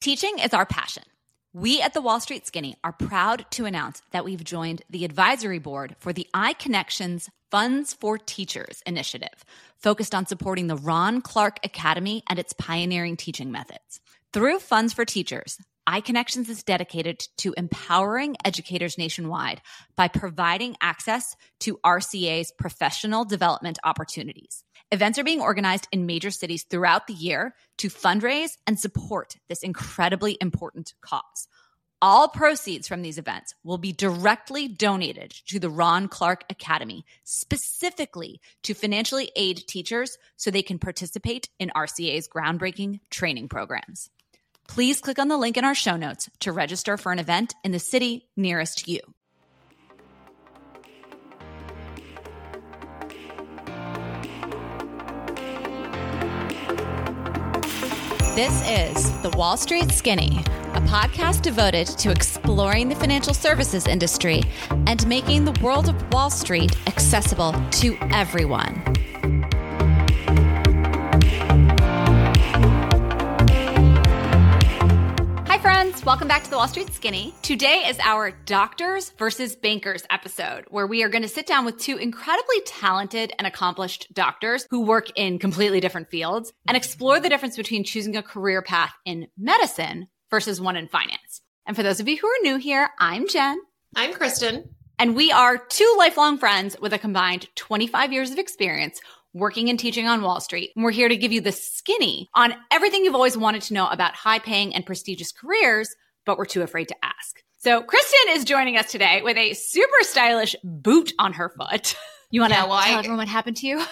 Teaching is our passion. We at the Wall Street Skinny are proud to announce that we've joined the advisory board for the iConnections Funds for Teachers initiative, focused on supporting the Ron Clark Academy and its pioneering teaching methods. Through Funds for Teachers, iConnections is dedicated to empowering educators nationwide by providing access to RCA's professional development opportunities. Events are being organized in major cities throughout the year to fundraise and support this incredibly important cause. All proceeds from these events will be directly donated to the Ron Clark Academy, specifically to financially aid teachers so they can participate in RCA's groundbreaking training programs. Please click on the link in our show notes to register for an event in the city nearest you. This is The Wall Street Skinny, a podcast devoted to exploring the financial services industry and making the world of Wall Street accessible to everyone. Friends. Welcome back to the Wall Street Skinny. Today is our Doctors versus Bankers episode, where we are going to sit down with two incredibly talented and accomplished doctors who work in completely different fields and explore the difference between choosing a career path in medicine versus one in finance. And for those of you who are new here, I'm Jen. I'm Kristen. And we are two lifelong friends with a combined 25 years of experience working and teaching on Wall Street. And we're here to give you the skinny on everything you've always wanted to know about high paying and prestigious careers, but we're too afraid to ask. So Kristen is joining us today with a super stylish boot on her foot. You want to Yeah, well, tell I- everyone what happened to you?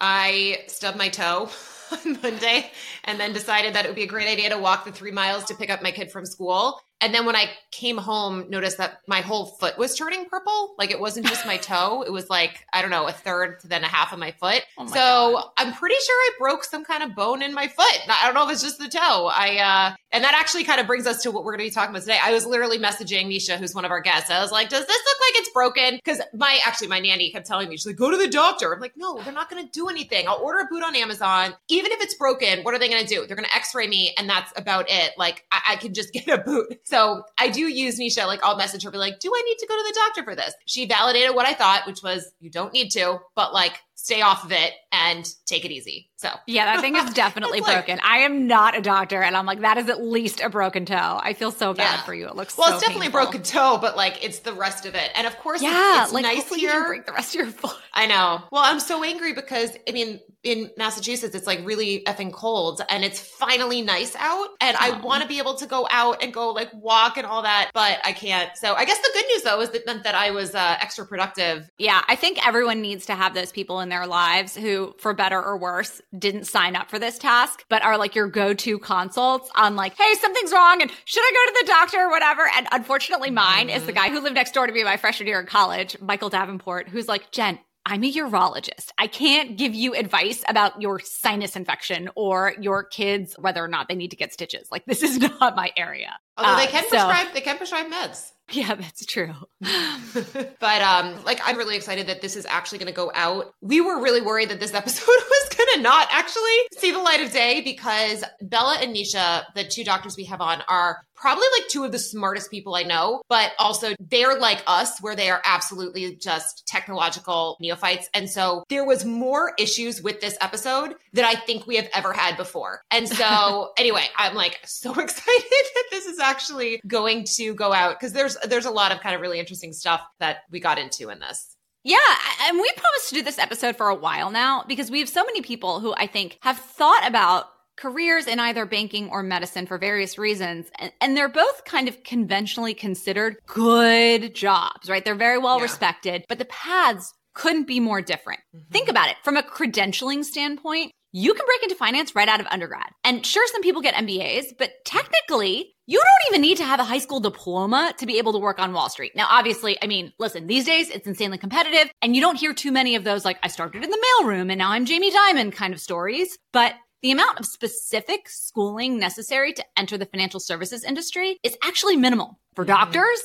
I stubbed my toe on Monday and then decided that it would be a great idea to walk the three miles to pick up my kid from school. And then when I came home, noticed that my whole foot was turning purple. Like it wasn't just my toe. It was like, I don't know, a third to then a half of my foot. Oh my so God. I'm pretty sure I broke some kind of bone in my foot. I don't know if it's just the toe. I, uh, and that actually kind of brings us to what we're going to be talking about today. I was literally messaging Nisha, who's one of our guests. I was like, does this look like it's broken? Because my, actually, my nanny kept telling me, she's like, go to the doctor. I'm like, no, they're not going to do anything. I'll order a boot on Amazon. Even if it's broken, what are they going to do? They're going to x ray me, and that's about it. Like, I, I can just get a boot. So I do use Nisha. Like, I'll message her, be like, do I need to go to the doctor for this? She validated what I thought, which was, you don't need to, but like, stay off of it and take it easy. So Yeah, that thing is definitely like- broken. I am not a doctor, and I'm like, that is at least a broken toe. I feel so bad Yeah. for you. It looks Well, so it's definitely painful. a broken toe, but like it's the rest of it. And of course, it's- Yeah, it's, like nice here. break the rest of your foot. I know. Well, I'm so angry because I mean, in Massachusetts, it's like really effing cold and it's finally nice out. And I want to be able to go out and go like walk and all that, but I can't. So I guess the good news though is that meant that I was uh, extra productive. Yeah, I think everyone needs to have those people in their lives who, for better or worse, didn't sign up for this task, but are like your go-to consults on like, hey, something's wrong and should I go to the doctor or whatever? And unfortunately, mine is the guy who lived next door to me my freshman year in college, Michael Davenport, who's like, Jen, I'm a urologist. I can't give you advice about your sinus infection or your kids, whether or not they need to get stitches. Like, this is not my area. Although Uh, they can so- prescribe, they can prescribe meds. Yeah, that's true. but um like I'm really excited that this is actually going to go out. We were really worried that this episode was going to not actually see the light of day because Bella and Nisha, the two doctors we have on are probably like two of the smartest people I know, but also they're like us where they are absolutely just technological neophytes. And so there was more issues with this episode than I think we have ever had before. And so anyway, I'm like so excited that this is actually going to go out because there's there's a lot of kind of really interesting stuff that we got into in this. Yeah, and we promised to do this episode for a while now because we have so many people who I think have thought about careers in either banking or medicine for various reasons. And, and they're both kind of conventionally considered good jobs, right? They're very well Yeah. respected, but the paths couldn't be more different. Mm-hmm. Think about it from a credentialing standpoint. You can break into finance right out of undergrad. And sure, some people get MBAs, but technically, you don't even need to have a high school diploma to be able to work on Wall Street. Now, obviously, I mean, listen, these days it's insanely competitive and you don't hear too many of those like I started in the mailroom and now I'm Jamie Dimon kind of stories, but the amount of specific schooling necessary to enter the financial services industry is actually minimal. For mm-hmm. doctors,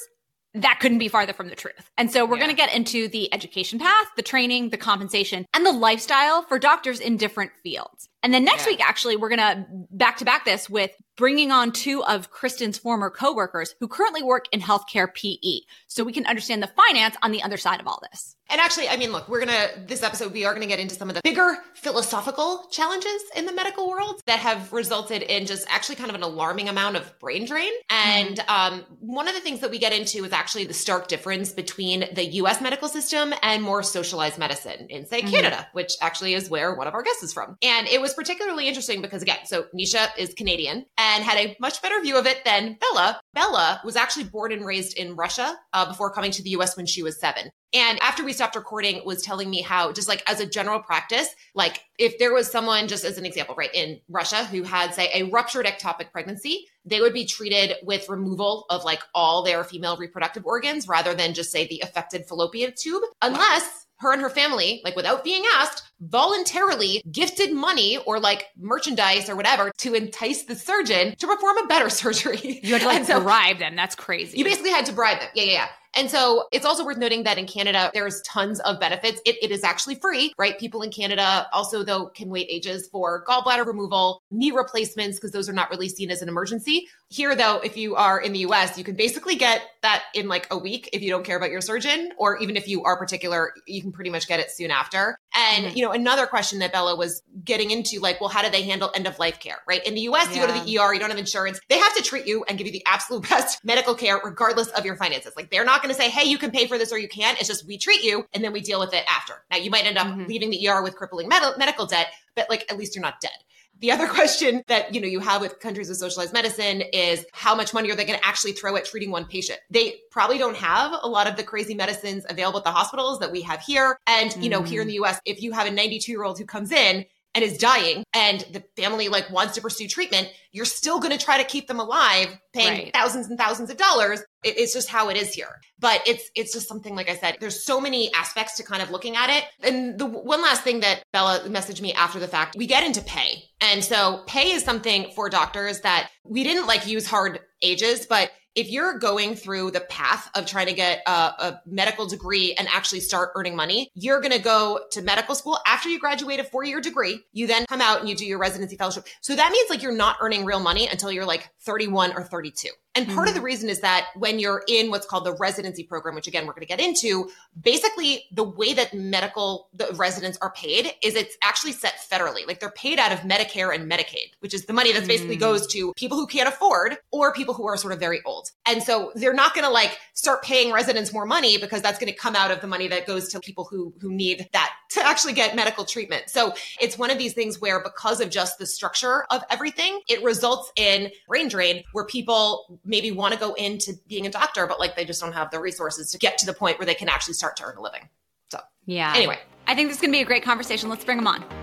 that couldn't be farther from the truth. And so we're Yeah. going to get into the education path, the training, the compensation, and the lifestyle for doctors in different fields. And then next yeah. week, actually, we're going to back to back this with bringing on two of Kristen's former coworkers who currently work in healthcare PE. So we can understand the finance on the other side of all this. And actually, I mean, look, we're going to, this episode, we are going to get into some of the bigger philosophical challenges in the medical world that have resulted in just actually kind of an alarming amount of brain drain. And mm-hmm. um, one of the things that we get into is actually the stark difference between the US medical system and more socialized medicine in, say, mm-hmm. Canada, which actually is where one of our guests is from. And it was particularly interesting because, again, so Nisha is Canadian and had a much better view of it than Bella. Bella was actually born and raised in Russia uh, before coming to the US when she was seven. And after we stopped recording, was telling me how, just like as a general practice, like if there was someone, just as an example, right, in Russia who had, say, a ruptured ectopic pregnancy, they would be treated with removal of like all their female reproductive organs rather than just say the affected fallopian tube, unless her and her family, like without being asked, voluntarily gifted money or like merchandise or whatever to entice the surgeon to perform a better surgery. You had to like so, bribe them. That's crazy. You basically had to bribe them. Yeah, yeah, yeah. And so it's also worth noting that in Canada, there's tons of benefits. It, it is actually free, right? People in Canada also, though, can wait ages for gallbladder removal, knee replacements, because those are not really seen as an emergency. Here, though, if you are in the US, you can basically get that in like a week if you don't care about your surgeon, or even if you are particular, you can pretty much get it soon after. And, mm-hmm. you know, another question that Bella was getting into, like, well, how do they handle end of life care, right? In the US, yeah. you go to the ER, you don't have insurance. They have to treat you and give you the absolute best medical care, regardless of your finances. Like, they're not going to say, hey, you can pay for this or you can't. It's just we treat you and then we deal with it after. Now, you might end up mm-hmm. leaving the ER with crippling med- medical debt, but like, at least you're not dead. The other question that, you know, you have with countries with socialized medicine is how much money are they going to actually throw at treating one patient? They probably don't have a lot of the crazy medicines available at the hospitals that we have here. And, you know, mm. here in the US, if you have a 92 year old who comes in and is dying and the family like wants to pursue treatment, you're still going to try to keep them alive, paying right. thousands and thousands of dollars. It, it's just how it is here. But it's it's just something like I said. There's so many aspects to kind of looking at it. And the one last thing that Bella messaged me after the fact, we get into pay, and so pay is something for doctors that we didn't like use hard ages, but if you're going through the path of trying to get a, a medical degree and actually start earning money, you're going to go to medical school after you graduate a four year degree. You then come out and you do your residency fellowship. So that means like you're not earning real money until you're like 31 or 32. And part mm-hmm. of the mm-hmm. reason is that when you're in what's called the residency program, which again, we're going to get into, basically the way that medical the residents are paid is it's actually set federally. Like they're paid out of Medicare and Medicaid, which is the money that basically mm. goes to people who can't afford or people who are sort of very old. And so they're not going to like start paying residents more money because that's going to come out of the money that goes to people who, who need that to actually get medical treatment. So it's one of these things where because of just the structure of everything, it results in brain drain where people maybe want to go into being a doctor, but like they just don't have the resources to get to the point where they can actually start to earn a living. So, yeah. Anyway, I think this is going to be a great conversation. Let's bring them on.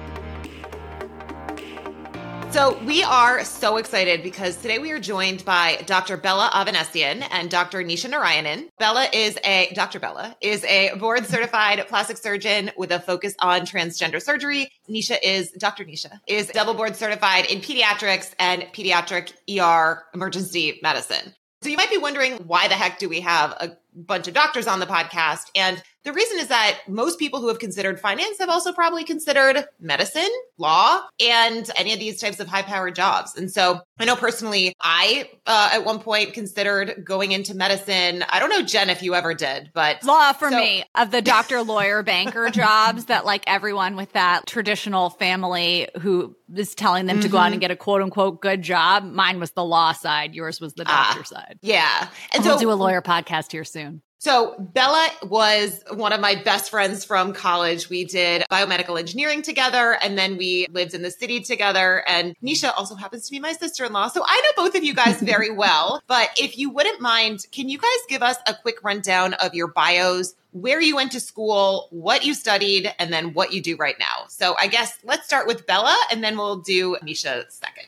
So we are so excited because today we are joined by Dr. Bella Avanessian and Dr. Nisha Narayanan. Bella is a Dr. Bella is a board certified plastic surgeon with a focus on transgender surgery. Nisha is Dr. Nisha is double board certified in pediatrics and pediatric ER emergency medicine. So you might be wondering why the heck do we have a bunch of doctors on the podcast? And the reason is that most people who have considered finance have also probably considered medicine, law, and any of these types of high powered jobs. And so I know personally, I uh, at one point considered going into medicine. I don't know, Jen, if you ever did, but law for so- me of the doctor, lawyer, banker jobs that like everyone with that traditional family who is telling them mm-hmm. to go out and mm-hmm. get a quote unquote good job. Mine was the law side. Yours was the doctor uh, side. Yeah. And, and so we'll do a lawyer podcast here soon. So Bella was one of my best friends from college. We did biomedical engineering together and then we lived in the city together. And Nisha also happens to be my sister-in-law. So I know both of you guys very well. But if you wouldn't mind, can you guys give us a quick rundown of your bios? Where you went to school, what you studied, and then what you do right now. So I guess let's start with Bella and then we'll do Nisha second.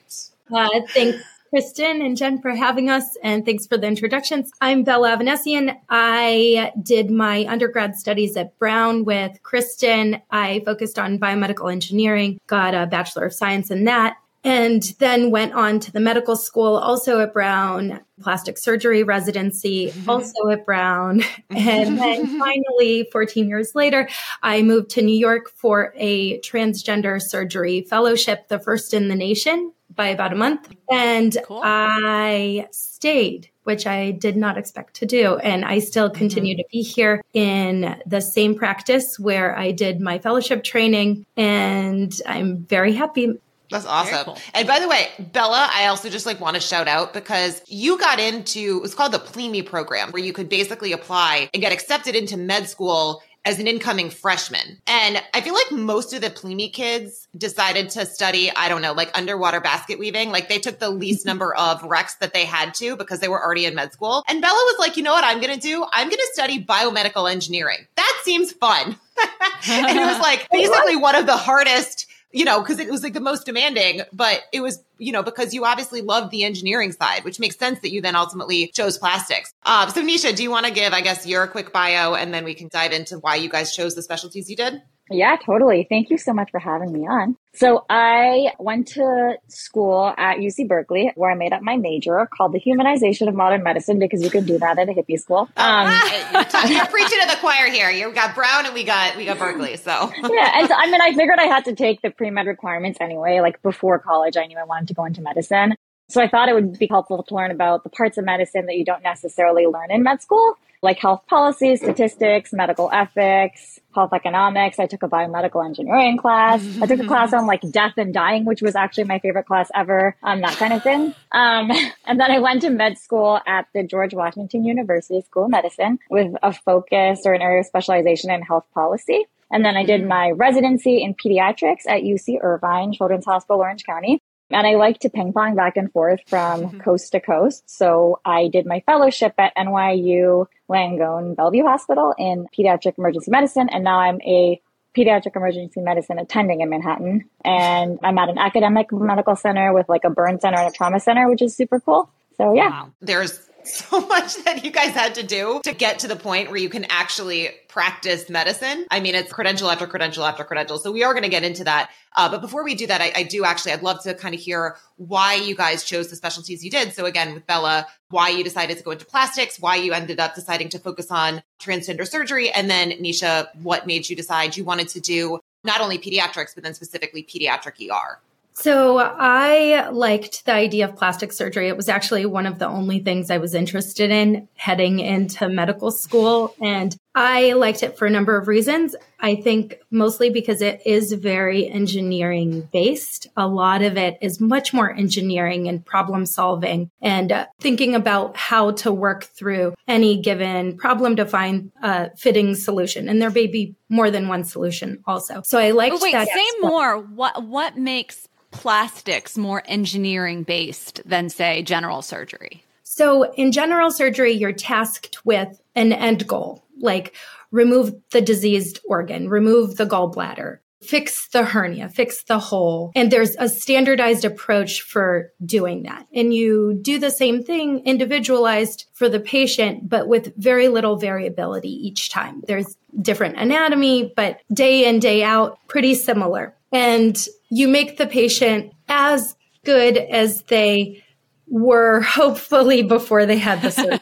Uh, thanks Kristen and Jen for having us, and thanks for the introductions. I'm Bella Avanessian. I did my undergrad studies at Brown with Kristen. I focused on biomedical engineering, got a Bachelor of Science in that. and then went on to the medical school, also at Brown, plastic surgery residency, mm-hmm. also at Brown. And then finally, 14 years later, I moved to New York for a transgender surgery fellowship, the first in the nation by about a month. And cool. I stayed, which I did not expect to do. And I still mm-hmm. continue mm-hmm. to be here in the same practice where I did my fellowship training. And I'm very happy. That's awesome. Cool. And by the way, Bella, I also just like want to shout out because you got into it was called the PLME program where you could basically apply and get accepted into med school as an incoming freshman. And I feel like most of the PLME kids decided to study, I don't know, like underwater basket weaving. Like they took the least number of recs that they had to because they were already in med school. And Bella was like, you know what I'm going to do? I'm going to study biomedical engineering. That seems fun. and it was like basically one of the hardest you know, because it was like the most demanding, but it was, you know, because you obviously loved the engineering side, which makes sense that you then ultimately chose plastics. Um, so, Nisha, do you want to give, I guess, your quick bio and then we can dive into why you guys chose the specialties you did? Yeah, totally. Thank you so much for having me on. So I went to school at UC Berkeley where I made up my major called the humanization of modern medicine because you can do that at a hippie school. Um, you're preaching to the choir here. You got Brown and we got we got Berkeley. So yeah, and so, I mean, I figured I had to take the pre med requirements anyway. Like before college, I knew I wanted to go into medicine. So I thought it would be helpful to learn about the parts of medicine that you don't necessarily learn in med school, like health policy, statistics, medical ethics, health economics. I took a biomedical engineering class. I took a class on like death and dying, which was actually my favorite class ever, um, that kind of thing. Um, and then I went to med school at the George Washington University School of Medicine with a focus or an area of specialization in health policy. And then I did my residency in pediatrics at UC Irvine Children's Hospital, Orange County. And I like to ping pong back and forth from mm-hmm. coast to coast. So I did my fellowship at NYU Langone Bellevue Hospital in pediatric emergency medicine. And now I'm a pediatric emergency medicine attending in Manhattan. And I'm at an academic medical center with like a burn center and a trauma center, which is super cool. So yeah. Wow. There's so much that you guys had to do to get to the point where you can actually practice medicine. I mean, it's credential after credential after credential. So we are going to get into that. Uh, but before we do that, I, I, do actually, I'd love to kind of hear why you guys chose the specialties you did. So again, with Bella, why you decided to go into plastics, why you ended up deciding to focus on transgender surgery. And then Nisha, what made you decide you wanted to do not only pediatrics, but then specifically pediatric ER? So I liked the idea of plastic surgery. It was actually one of the only things I was interested in heading into medical school. And I liked it for a number of reasons. I think mostly because it is very engineering based. A lot of it is much more engineering and problem solving and uh, thinking about how to work through any given problem to find a fitting solution. And there may be more than one solution also. So I liked wait, that. Say aspect. more. What, what makes plastics more engineering based than, say, general surgery? So, in general surgery, you're tasked with an end goal, like remove the diseased organ, remove the gallbladder, fix the hernia, fix the hole. And there's a standardized approach for doing that. And you do the same thing individualized for the patient, but with very little variability each time. There's different anatomy, but day in, day out, pretty similar and you make the patient as good as they were hopefully before they had the surgery.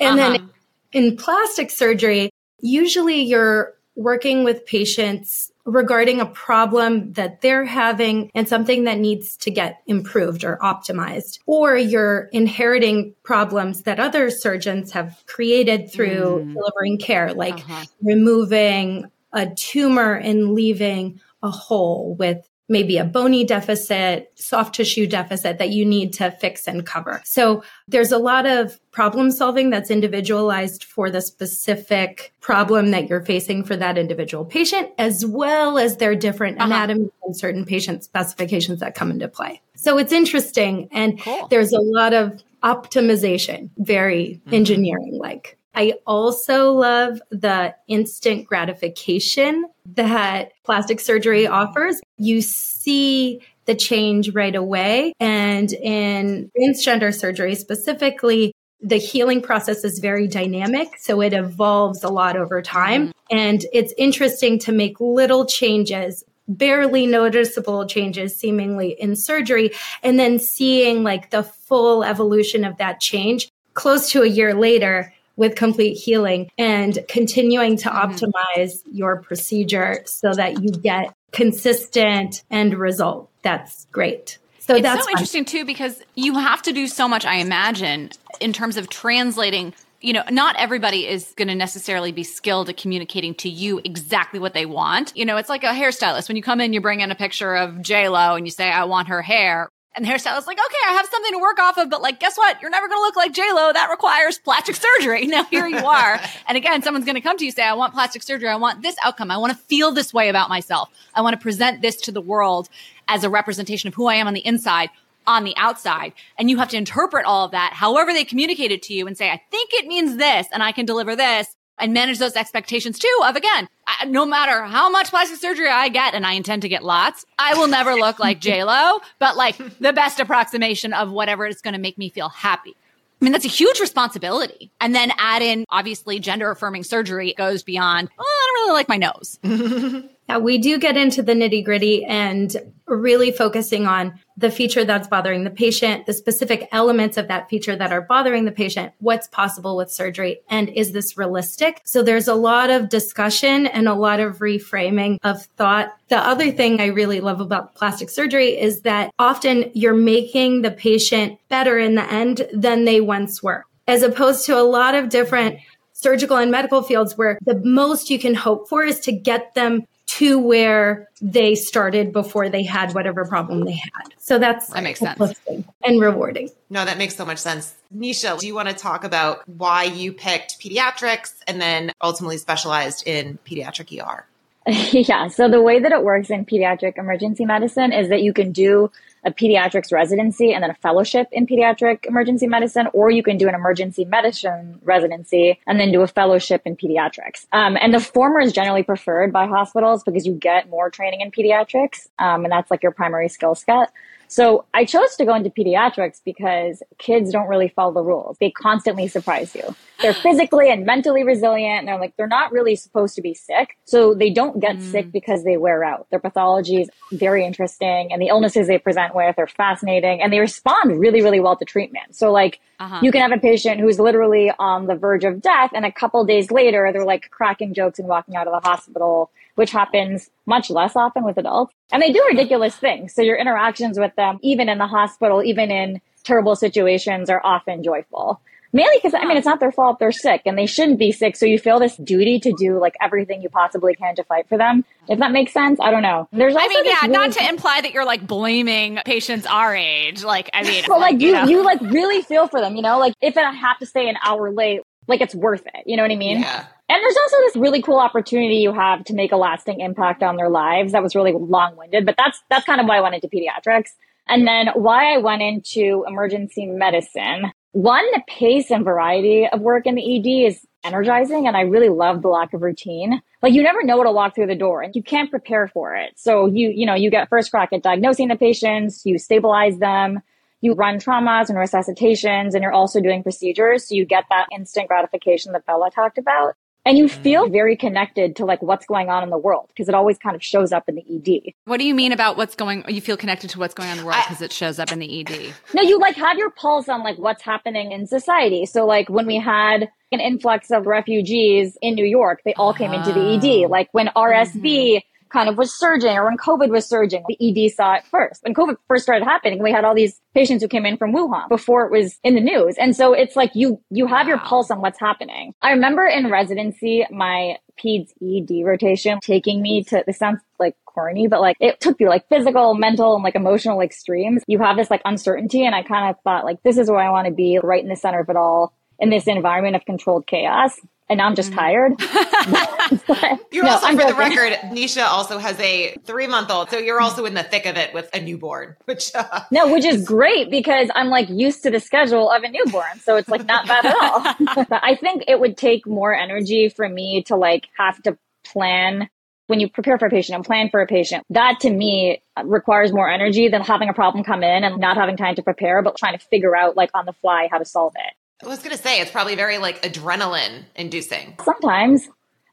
and uh-huh. then in plastic surgery, usually you're working with patients regarding a problem that they're having and something that needs to get improved or optimized. Or you're inheriting problems that other surgeons have created through mm. delivering care, like uh-huh. removing a tumor and leaving a hole with maybe a bony deficit, soft tissue deficit that you need to fix and cover. So there's a lot of problem solving that's individualized for the specific problem that you're facing for that individual patient, as well as their different uh-huh. anatomy and certain patient specifications that come into play. So it's interesting. And cool. there's a lot of optimization, very mm-hmm. engineering like. I also love the instant gratification that plastic surgery offers. You see the change right away. And in transgender surgery specifically, the healing process is very dynamic. So it evolves a lot over time. And it's interesting to make little changes barely noticeable changes seemingly in surgery and then seeing like the full evolution of that change close to a year later with complete healing and continuing to mm-hmm. optimize your procedure so that you get consistent end result. That's great. So it's that's so interesting too because you have to do so much, I imagine, in terms of translating. You know, not everybody is going to necessarily be skilled at communicating to you exactly what they want. You know, it's like a hairstylist. When you come in, you bring in a picture of J Lo and you say, "I want her hair." And the hairstylist like, okay, I have something to work off of, but like, guess what? You're never going to look like J Lo. That requires plastic surgery. Now here you are. and again, someone's going to come to you say, I want plastic surgery. I want this outcome. I want to feel this way about myself. I want to present this to the world as a representation of who I am on the inside on the outside. And you have to interpret all of that, however they communicate it to you and say, I think it means this and I can deliver this and manage those expectations too of again, I, no matter how much plastic surgery I get, and I intend to get lots, I will never look like J Lo, but like the best approximation of whatever is going to make me feel happy. I mean, that's a huge responsibility. And then add in, obviously, gender affirming surgery goes beyond, oh, I don't really like my nose. Yeah, we do get into the nitty gritty and really focusing on the feature that's bothering the patient, the specific elements of that feature that are bothering the patient, what's possible with surgery, and is this realistic? So there's a lot of discussion and a lot of reframing of thought. The other thing I really love about plastic surgery is that often you're making the patient better in the end than they once were, as opposed to a lot of different surgical and medical fields where the most you can hope for is to get them to where they started before they had whatever problem they had. So that's that makes sense and rewarding. No, that makes so much sense. Nisha, do you want to talk about why you picked pediatrics and then ultimately specialized in pediatric ER? yeah. So the way that it works in pediatric emergency medicine is that you can do a pediatrics residency and then a fellowship in pediatric emergency medicine, or you can do an emergency medicine residency and then do a fellowship in pediatrics. Um, and the former is generally preferred by hospitals because you get more training in pediatrics, um, and that's like your primary skill set. So I chose to go into pediatrics because kids don't really follow the rules. They constantly surprise you. They're physically and mentally resilient. And they're like, they're not really supposed to be sick. So they don't get mm. sick because they wear out. Their pathology is very interesting and the illnesses they present with are fascinating and they respond really, really well to treatment. So like, uh-huh. you can have a patient who's literally on the verge of death and a couple days later, they're like cracking jokes and walking out of the hospital which happens much less often with adults. And they do ridiculous things. So your interactions with them, even in the hospital, even in terrible situations, are often joyful. Mainly because, I mean, it's not their fault they're sick and they shouldn't be sick. So you feel this duty to do like everything you possibly can to fight for them. If that makes sense, I don't know. There's I mean, yeah, really not to imply that you're like blaming patients our age. Like, I mean, but like you, you, know. you like really feel for them, you know, like if I have to stay an hour late, like it's worth it. You know what I mean? Yeah. And there's also this really cool opportunity you have to make a lasting impact on their lives. That was really long winded, but that's, that's kind of why I went into pediatrics. And then why I went into emergency medicine. One, the pace and variety of work in the ED is energizing. And I really love the lack of routine. Like you never know what'll walk through the door and you can't prepare for it. So you, you know, you get first crack at diagnosing the patients, you stabilize them, you run traumas and resuscitations and you're also doing procedures. So you get that instant gratification that Bella talked about and you feel very connected to like what's going on in the world because it always kind of shows up in the ED. What do you mean about what's going you feel connected to what's going on in the world because it shows up in the ED? No, you like have your pulse on like what's happening in society. So like when we had an influx of refugees in New York, they all came into the ED. Ah. Like when RSV mm-hmm kind of was surging or when COVID was surging, the ED saw it first. When COVID first started happening, we had all these patients who came in from Wuhan before it was in the news. And so it's like you, you have wow. your pulse on what's happening. I remember in residency, my peds ED rotation taking me to, this sounds like corny, but like it took you like physical, mental, and like emotional extremes. You have this like uncertainty. And I kind of thought like, this is where I want to be right in the center of it all in this environment of controlled chaos and now I'm just mm. tired. you're no, also, I'm for joking. the record, Nisha also has a three month old. So you're also in the thick of it with a newborn, which, uh, no, which is great because I'm like used to the schedule of a newborn. So it's like not bad at all. but I think it would take more energy for me to like have to plan when you prepare for a patient and plan for a patient, that to me requires more energy than having a problem come in and not having time to prepare, but trying to figure out like on the fly how to solve it. I was going to say it's probably very like adrenaline inducing. Sometimes.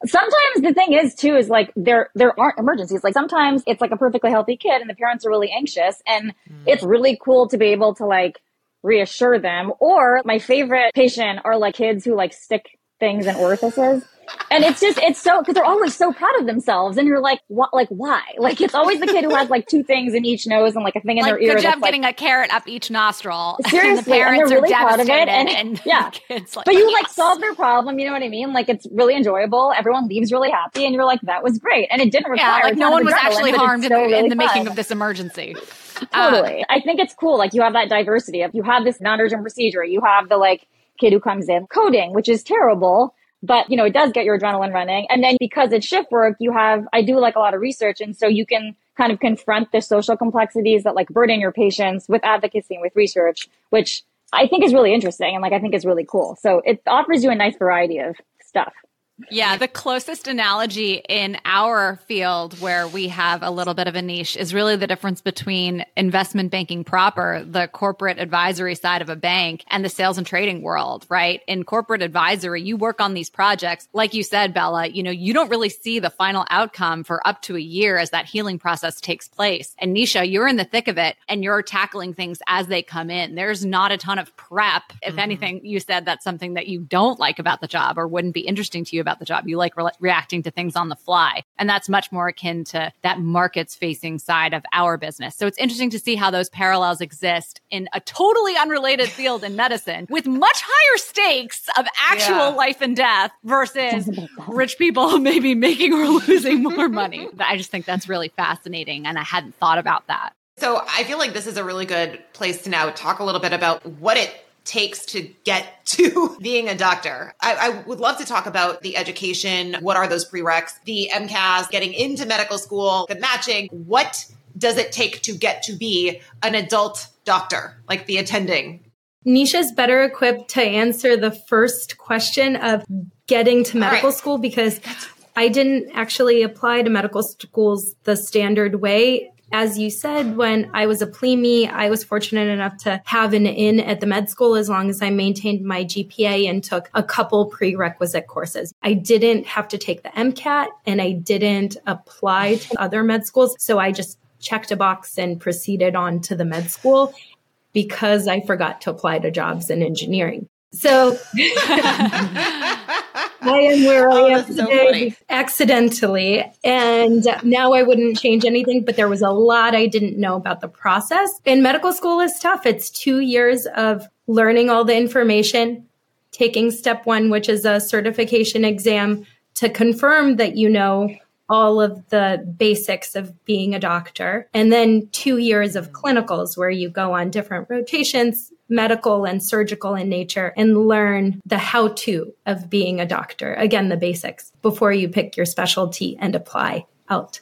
Sometimes the thing is too is like there there aren't emergencies. Like sometimes it's like a perfectly healthy kid and the parents are really anxious and mm. it's really cool to be able to like reassure them. Or my favorite patient are like kids who like stick things in orifices and it's just it's so because they're always so proud of themselves. And you're like what like why? Like it's always the kid who has like two things in each nose and like a thing in like, their ear good job like, getting a carrot up each nostril. Seriously and the parents and they're really are proud of it and, and yeah. kids like, but you yes. like solve their problem you know what i mean? Like it's really enjoyable. Everyone leaves really happy and you're like that was great. And it didn't require yeah, like no one was actually harmed in, the, really in the fun. making of this emergency. Totally. Uh, i think it's cool like you have that diversity of you have this non-urgent procedure. You have the like kid who comes in coding which is terrible but you know, it does get your adrenaline running. And then because it's shift work, you have, I do like a lot of research. And so you can kind of confront the social complexities that like burden your patients with advocacy and with research, which I think is really interesting. And like, I think is really cool. So it offers you a nice variety of stuff. Yeah, the closest analogy in our field where we have a little bit of a niche is really the difference between investment banking proper, the corporate advisory side of a bank, and the sales and trading world, right? In corporate advisory, you work on these projects. Like you said, Bella, you know, you don't really see the final outcome for up to a year as that healing process takes place. And Nisha, you're in the thick of it and you're tackling things as they come in. There's not a ton of prep. If mm-hmm. anything, you said that's something that you don't like about the job or wouldn't be interesting to you about the job. You like re- reacting to things on the fly. And that's much more akin to that markets facing side of our business. So it's interesting to see how those parallels exist in a totally unrelated field in medicine with much higher stakes of actual yeah. life and death versus rich people maybe making or losing more money. But I just think that's really fascinating. And I hadn't thought about that. So I feel like this is a really good place to now talk a little bit about what it takes to get to being a doctor. I, I, would love to talk about the education. What are those prereqs? The MCAT, getting into medical school, the matching. What does it take to get to be an adult doctor, like the attending? Nisha's better equipped to answer the first question of getting to medical right. school because I didn't actually apply to medical schools the standard way as you said, when I was a plebe, I was fortunate enough to have an in at the med school as long as I maintained my GPA and took a couple prerequisite courses. I didn't have to take the MCAT and I didn't apply to other med schools. So I just checked a box and proceeded on to the med school because I forgot to apply to jobs in engineering. So I am where oh, I am today so accidentally. And now I wouldn't change anything, but there was a lot I didn't know about the process. And medical school is tough. It's two years of learning all the information, taking step one, which is a certification exam to confirm that you know all of the basics of being a doctor. And then two years of clinicals where you go on different rotations, medical and surgical in nature and learn the how to of being a doctor. Again, the basics before you pick your specialty and apply out.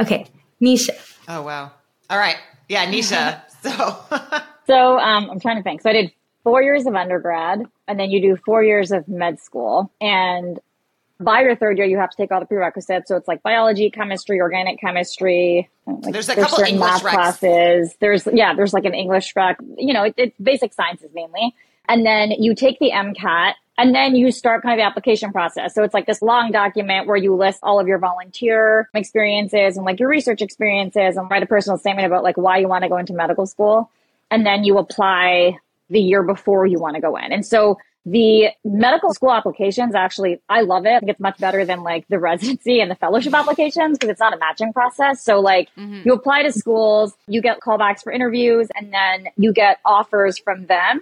Okay, Nisha. Oh, wow. All right. Yeah, Nisha. so, so um, I'm trying to think. So I did four years of undergrad and then you do four years of med school. And by your third year, you have to take all the prerequisites. So it's like biology, chemistry, organic chemistry. Like there's a there's couple English math classes. There's yeah, there's like an English track. You know, it, it's basic sciences mainly. And then you take the MCAT, and then you start kind of the application process. So it's like this long document where you list all of your volunteer experiences and like your research experiences and write a personal statement about like why you want to go into medical school. And then you apply the year before you want to go in. And so the medical school applications actually, I love it. I think it's much better than like the residency and the fellowship applications because it's not a matching process. So like mm-hmm. you apply to schools, you get callbacks for interviews, and then you get offers from them.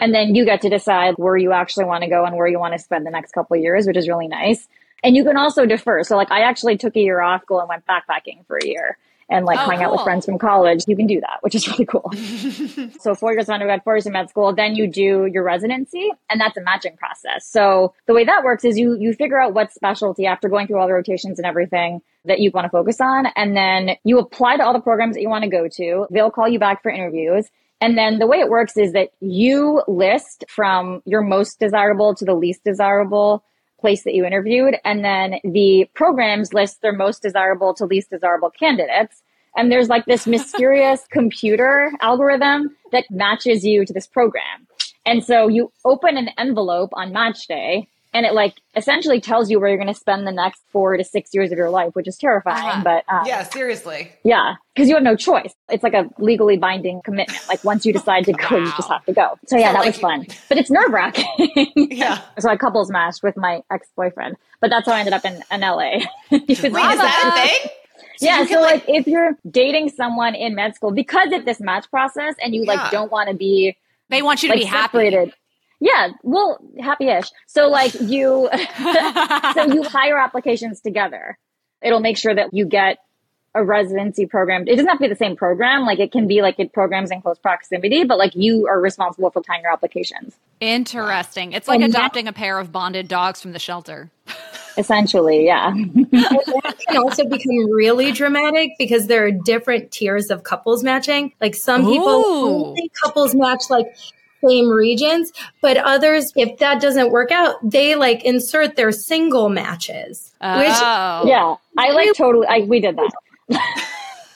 And then you get to decide where you actually want to go and where you want to spend the next couple years, which is really nice. And you can also defer. So like I actually took a year off school and went backpacking for a year and like oh, cool. out with friends from college, you can do that, which is really cool. so four years of undergrad, four years of med school, then you do your residency and that's a matching process. So the way that works is you, you figure out what specialty after going through all the rotations and everything that you want to focus on. And then you apply to all the programs that you want to go to. They'll call you back for interviews. And then the way it works is that you list from your most desirable to the least desirable place that you interviewed. And then the programs list their most desirable to least desirable candidates. And there's like this mysterious computer algorithm that matches you to this program. And so you open an envelope on match day and it like essentially tells you where you're going to spend the next four to six years of your life, which is terrifying. Uh-huh. But um, Yeah, seriously. yeah, because you have no choice. It's like a legally binding commitment. Like once you decide to go, you just have to go. So yeah, So, that like, was fun, but it's nerve wracking. Yeah. So I couples matched with my ex boyfriend, but that's how I ended up in, in LA. Wait, is that a thing? So yeah, so can, like, if you're dating someone in med school because of this match process and you like Yeah. don't want to be They want you to like be happy. Separated. Yeah, well, happy-ish. So like you so you hire applications together. It'll make sure that you get a residency program. It doesn't have to be the same program. Like it can be like it programs in close proximity, but like you are responsible for tying your applications. Interesting. It's like And that- adopting a pair of bonded dogs from the shelter. Essentially, yeah. that can also become really dramatic because there are different tiers of couples matching. Like some people only couples match like same regions, but others, if that doesn't work out, they like insert their single matches. Which Oh. Yeah. I like totally I we did that.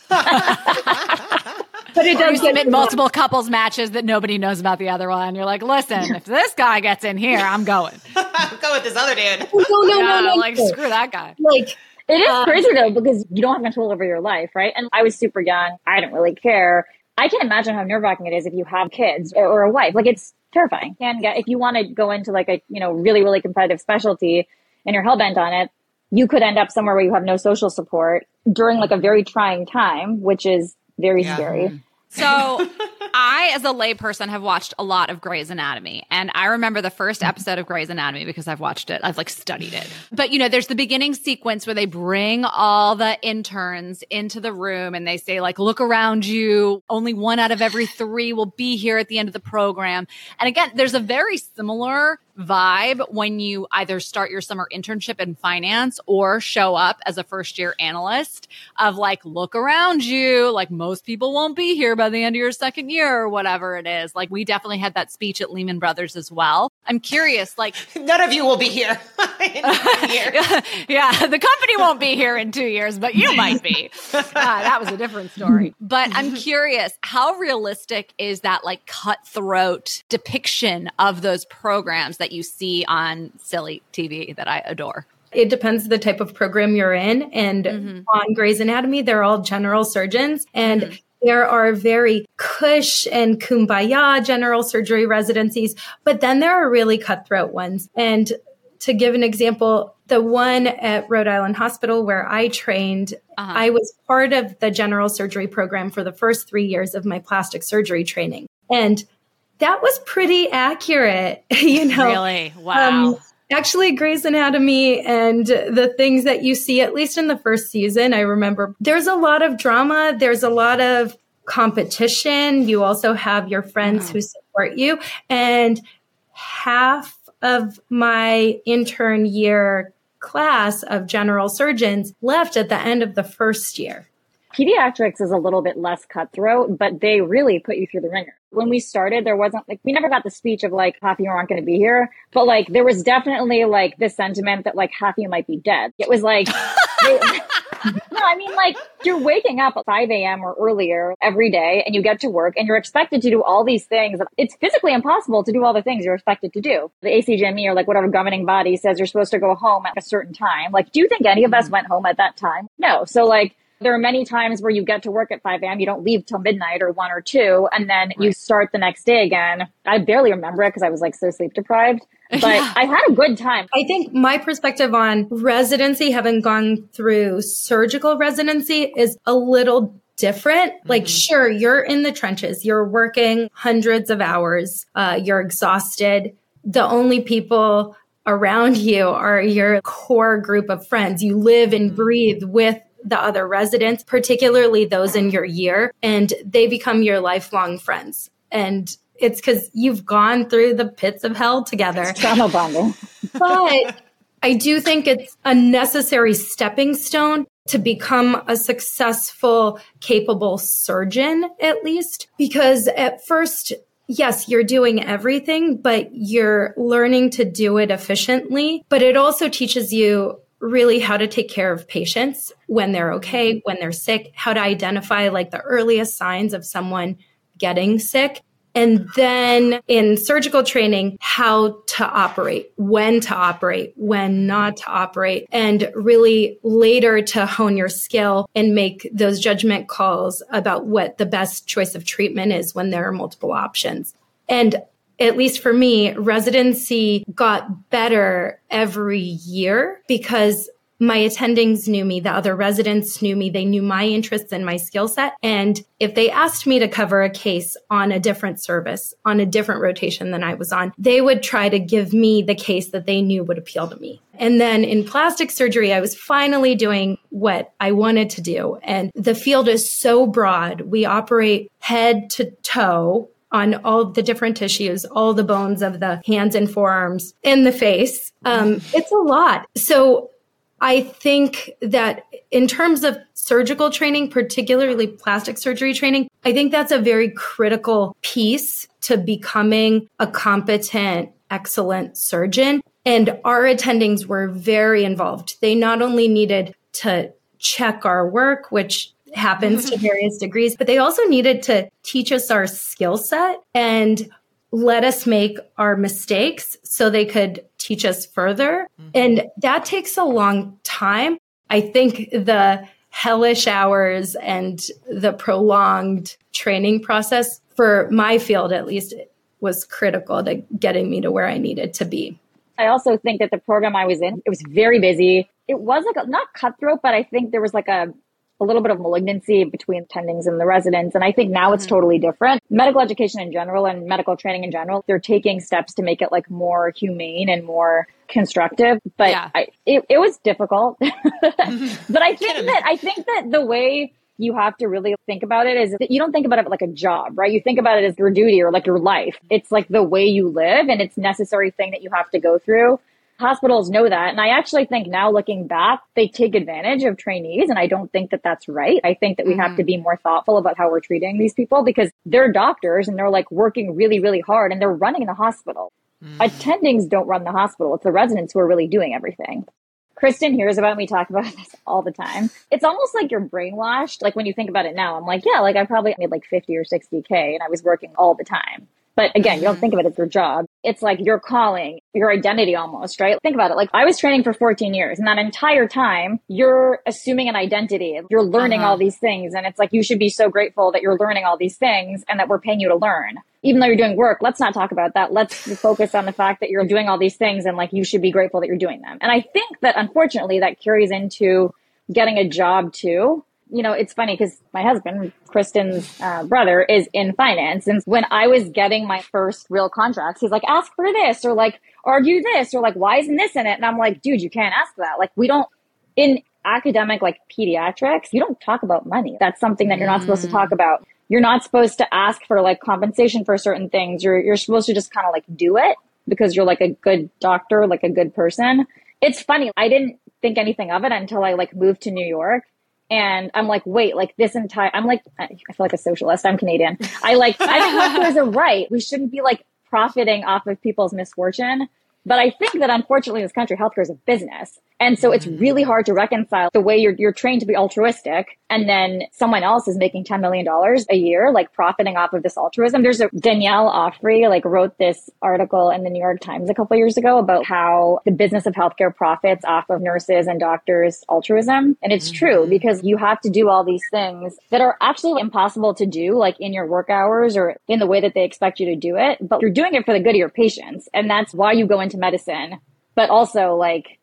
but it Or you does submit multiple couples matches that nobody knows about the other one. You're like, listen, if this guy gets in here, I'm going. Go with this other dude. No, no, no, Yeah, no, like no. screw that guy. Like It is Uh, crazy though because you don't have control over your life, right? And I was super young. I didn't really care. I can't imagine how nerve wracking it is if you have kids or, or a wife. Like it's terrifying. And get, if you want to go into like a you know really really competitive specialty and you're hell bent on it, you could end up somewhere where you have no social support during like a very trying time, which is very Yeah. scary. So I, as a layperson, have watched a lot of Grey's Anatomy. And I remember the first episode of Grey's Anatomy because I've watched it. I've like studied it. But you know, there's the beginning sequence where they bring all the interns into the room and they say, like, look around you. Only one out of every three will be here at the end of the program. And again, there's a very similar vibe when you either start your summer internship in finance or show up as a first year analyst of like, look around you. Like most people won't be here by the end of your second year or whatever it is. Like we definitely had that speech at Lehman Brothers as well. I'm curious, like, None of you will be here. in one year. yeah, the company won't be here in two years, but you might be. Uh, that was a different story. But I'm curious, how realistic is that like cutthroat depiction of those programs that you see on silly TV that I adore? it depends the type of program you're in. And Mhm. on Grey's Anatomy, they're all general surgeons and there are very cush and kumbaya general surgery residencies, but then there are really cutthroat ones. And to give an example, the one at Rhode Island Hospital where I trained, Uh-huh. I was part of the general surgery program for the first three years of my plastic surgery training. And that was pretty accurate, you know. Really? Wow. Um, actually, Grey's Anatomy and the things that you see, at least in the first season, I remember there's a lot of drama. There's a lot of competition. You also have your friends Wow. who support you. And half of my intern year class of general surgeons left at the end of the first year. Pediatrics is a little bit less cutthroat, but they really put you through the ringer. When we started, there wasn't like, we never got the speech of like, half of you aren't going to be here, but like, there was definitely like this sentiment that like half of you might be dead. It was like, they- no, I mean, like, you're waking up at 5 a.m. or earlier every day and you get to work and you're expected to do all these things. It's physically impossible to do all the things you're expected to do. The ACGME or like whatever governing body says you're supposed to go home at a certain time. Like, do you think any of us mm-hmm. went home at that time? No. So like, there are many times where you get to work at 5 a.m. You don't leave till midnight or one or two, and then you start the next day again. I barely remember it because I was like so sleep deprived, but Yeah. I had a good time. I think my perspective on residency, having gone through surgical residency, is a little different. Like, sure, you're in the trenches, you're working hundreds of hours, uh, you're exhausted. The only people around you are your core group of friends. You live and breathe with the other residents, particularly those in your year, and they become your lifelong friends. And it's because you've gone through the pits of hell together Trauma bonding. but I do think it's a necessary stepping stone to become a successful, capable surgeon, at least. Because at first, yes, you're doing everything, but you're learning to do it efficiently. But it also teaches you really how to take care of patients when they're okay, mm-hmm. when they're sick, how to identify like the earliest signs of someone getting sick. And then in surgical training, how to operate, when to operate, when not to operate, and really later to hone your skill and make those judgment calls about what the best choice of treatment is when there are multiple options. And at least for me, residency got better every year because my attendings knew me, the other residents knew me, they knew my interests and my skill set. And if they asked me to cover a case on a different service, on a different rotation than I was on, they would try to give me the case that they knew would appeal to me. And then in plastic surgery, I was finally doing what I wanted to do. And the field is so broad. We operate head to toe on all the different tissues, all the bones of the hands and forearms in the face. Um, it's a lot. So I think that in terms of surgical training, particularly plastic surgery training, I think that's a very critical piece to becoming a competent, excellent surgeon. And our attendings were very involved. They not only needed to check our work, which happens to various degrees, but they also needed to teach us our skill set and let us make our mistakes so they could teach us further. Mm-hmm. And that takes a long time. I think the hellish hours and the prolonged training process for my field, at least, was critical to getting me to where I needed to be. I also think that the program I was in, it was very busy. It was like a, not cutthroat, but I think there was like a a little bit of malignancy between attendings and the residents. And I think now it's mm-hmm. totally different. Medical education in general and medical training in general, they're taking steps to make it like more humane and more constructive. But yeah. I, it, it was difficult. but I think that, I think that the way you have to really think about it is that you don't think about it like a job, right? You think about it as your duty or like your life. It's like the way you live and it's necessary thing that you have to go through hospitals know that. And I actually think now looking back, they take advantage of trainees. And I don't think that that's right. I think that we mm-hmm. have to be more thoughtful about how we're treating these people because they're doctors and they're like working really, really hard and they're running the hospital. Mm-hmm. Attendings don't run the hospital. It's the residents who are really doing everything. Kristen hears about me talk about this all the time. It's almost like you're brainwashed. Like when you think about it now, I'm like, yeah, like I probably made like 50 or 60K and I was working all the time. But again, you don't mm-hmm. think of it as your job. It's like your calling, your identity almost, right? Think about it. Like I was training for 14 years and that entire time you're assuming an identity. You're learning uh-huh. all these things. And it's like you should be so grateful that you're learning all these things and that we're paying you to learn. Even though you're doing work, let's not talk about that. Let's focus on the fact that you're doing all these things and like you should be grateful that you're doing them. And I think that unfortunately that carries into getting a job too you know, it's funny because my husband, Kristen's uh, brother, is in finance. And when I was getting my first real contracts, he's like, ask for this or like argue this or like, why isn't this in it? And I'm like, dude, you can't ask that. Like, we don't, in academic like pediatrics, you don't talk about money. That's something that you're not supposed to talk mm. about. You're not supposed to ask for like compensation for certain things. You're, you're supposed to just kind of like do it because you're like a good doctor, like a good person. It's funny. I didn't think anything of it until I like moved to New York and I'm like, wait, like this entire, I'm like, I feel like a socialist. I'm Canadian. I like, I think there's a right. We shouldn't be like profiting off of people's misfortune. But I think that unfortunately in this country, healthcare is a business. And so it's really hard to reconcile the way you're, you're trained to be altruistic and then someone else is making $10 million a year, like profiting off of this altruism. There's a Danielle Ofri, like wrote this article in the New York Times a couple years ago about how the business of healthcare profits off of nurses and doctors altruism. And it's mm-hmm. true because you have to do all these things that are absolutely impossible to do, like in your work hours or in the way that they expect you to do it. But you're doing it for the good of your patients. And that's why you go into medicine. But also like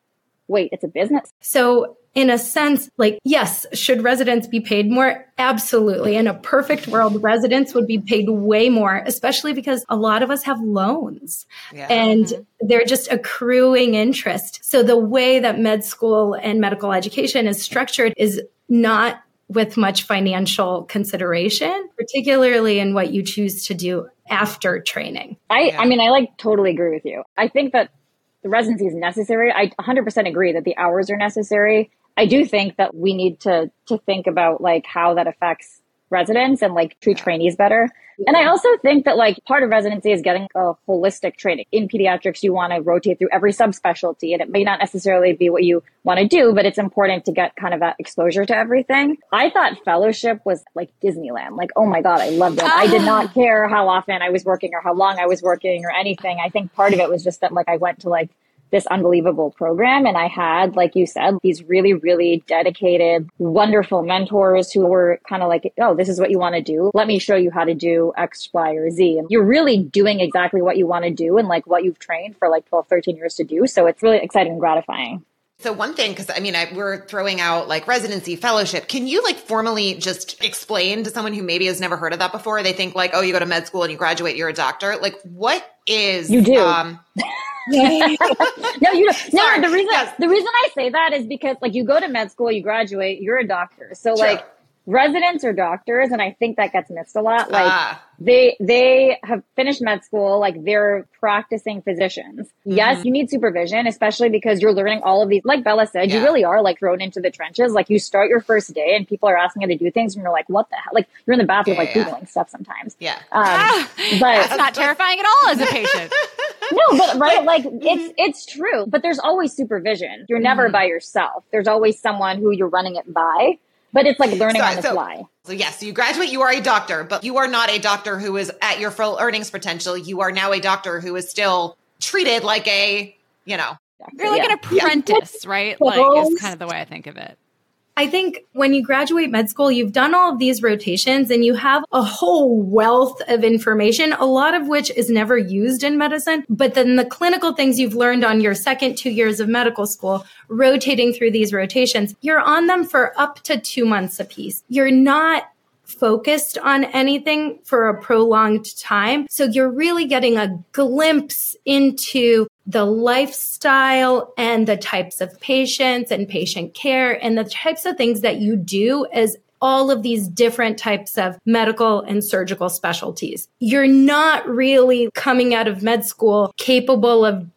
wait, it's a business. So in a sense, like, yes, should residents be paid more? Absolutely. In a perfect world, residents would be paid way more, especially because a lot of us have loans yeah. and mm-hmm. they're just accruing interest. So the way that med school and medical education is structured is not with much financial consideration, particularly in what you choose to do after training. I, yeah. I mean, I like totally agree with you. I think that the residency is necessary. I 100% agree that the hours are necessary. I do think that we need to to think about like how that affects residents and like treat trainees better. And I also think that like part of residency is getting a holistic training. In pediatrics, you want to rotate through every subspecialty and it may not necessarily be what you want to do, but it's important to get kind of that exposure to everything. I thought fellowship was like Disneyland. Like, oh my God, I loved it. I did ah. not care how often I was working or how long I was working or anything. I think part of it was just that like I went to like this unbelievable program. And I had, like you said, these really, really dedicated, wonderful mentors who were kind of like, oh, this is what you want to do. Let me show you how to do X, Y, or Z. And you're really doing exactly what you want to do and like what you've trained for like 12, 13 years to do. So it's really exciting and gratifying. So one thing, because I mean, I, we're throwing out like residency fellowship. Can you like formally just explain to someone who maybe has never heard of that before? They think like, oh, you go to med school and you graduate, you're a doctor. Like, what is you do? Um, no, you don't. No, the reason yes. the reason I say that is because like you go to med school, you graduate, you're a doctor. So sure. like residents are doctors and i think that gets missed a lot like ah. They they have finished med school like they're practicing physicians mm-hmm. yes you need supervision especially because you're learning all of these like bella said yeah. you really are like thrown into the trenches like you start your first day and people are asking you to do things and you're like what the hell like you're in the bathroom yeah, like yeah. googling stuff sometimes yeah um, ah, but it's not terrifying at all as a patient no but right like mm-hmm. it's it's true but there's always supervision you're never mm-hmm. by yourself there's always someone who you're running it by but it's like learning so, on the so, fly. So yes, you graduate, you are a doctor, but you are not a doctor who is at your full earnings potential. You are now a doctor who is still treated like a, you know, you're like yeah. an apprentice, yeah. right? Like is kind of the way I think of it. I think when you graduate med school, you've done all of these rotations and you have a whole wealth of information, a lot of which is never used in medicine. But then the clinical things you've learned on your second two years of medical school, rotating through these rotations, you're on them for up to two months apiece. You're not focused on anything for a prolonged time. So you're really getting a glimpse into the lifestyle and the types of patients and patient care and the types of things that you do as all of these different types of medical and surgical specialties. You're not really coming out of med school capable of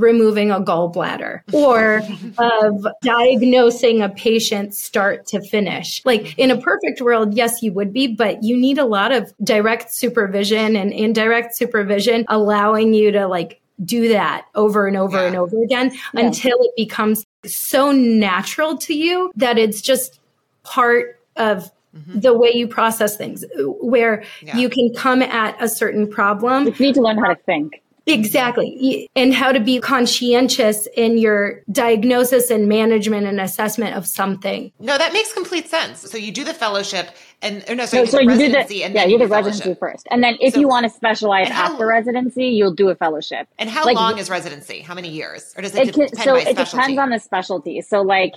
removing a gallbladder or of diagnosing a patient start to finish. Like in a perfect world, yes, you would be, but you need a lot of direct supervision and indirect supervision allowing you to like do that over and over yeah. and over again yeah. until it becomes so natural to you that it's just part of mm-hmm. the way you process things where yeah. you can come at a certain problem you need to learn how to think Exactly. And how to be conscientious in your diagnosis and management and assessment of something. No, that makes complete sense. So you do the fellowship and no, so, so, you, do the, residency and yeah, you do the residency first. And then if so, you want to specialize after residency, you'll do a fellowship. And how like, long is residency? How many years? Or does it, it depend So it depends on the specialty. So like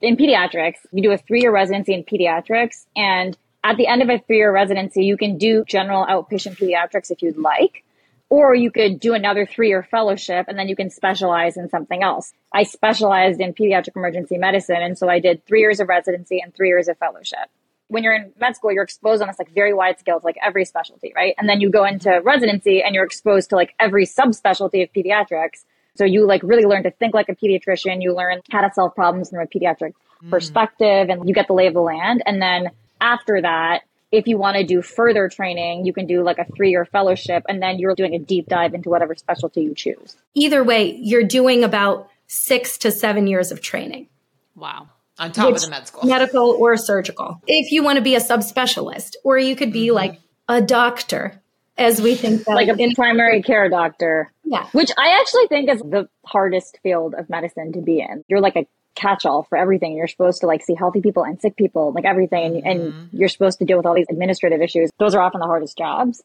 in pediatrics, you do a three year residency in pediatrics and at the end of a three year residency, you can do general outpatient pediatrics if you'd like or you could do another three year fellowship and then you can specialize in something else. I specialized in pediatric emergency medicine. And so I did three years of residency and three years of fellowship. When you're in med school, you're exposed on this like very wide scale to like every specialty, right? And then you go into residency and you're exposed to like every subspecialty of pediatrics. So you like really learn to think like a pediatrician. You learn how to solve problems from a pediatric mm. perspective and you get the lay of the land. And then after that, if you want to do further training, you can do like a three year fellowship and then you're doing a deep dive into whatever specialty you choose. Either way, you're doing about six to seven years of training. Wow. On top of the med school. Medical or surgical. If you want to be a subspecialist, or you could be mm-hmm. like a doctor, as we think that. Like a in- primary care doctor. Yeah. Which I actually think is the hardest field of medicine to be in. You're like a catch all for everything. You're supposed to like see healthy people and sick people, like everything. Mm-hmm. And you're supposed to deal with all these administrative issues. Those are often the hardest jobs,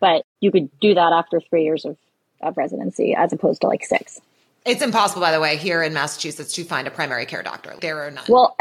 but you could do that after three years of, of residency as opposed to like six. It's impossible, by the way, here in Massachusetts to find a primary care doctor. There are none. Well,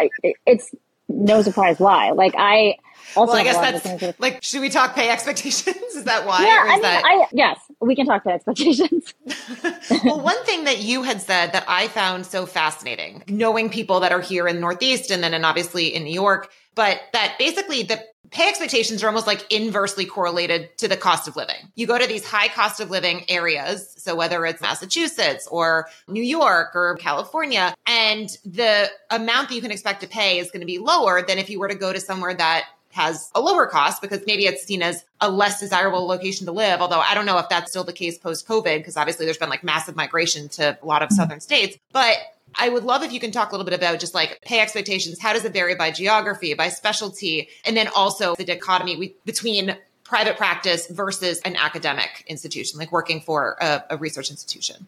it's no surprise why. Like I also, well, I guess that's like, should we talk pay expectations? Is that why? Yeah, I mean, that... I, yes, we can talk pay expectations. well, one thing that you had said that I found so fascinating, knowing people that are here in Northeast and then, and obviously in New York, but that basically the pay expectations are almost like inversely correlated to the cost of living. You go to these high cost of living areas. So whether it's Massachusetts or New York or California, and the amount that you can expect to pay is going to be lower than if you were to go to somewhere that has a lower cost because maybe it's seen as a less desirable location to live. Although I don't know if that's still the case post COVID, because obviously there's been like massive migration to a lot of mm-hmm. southern states. But I would love if you can talk a little bit about just like pay expectations. How does it vary by geography, by specialty, and then also the dichotomy between private practice versus an academic institution, like working for a, a research institution?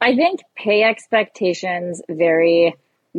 I think pay expectations vary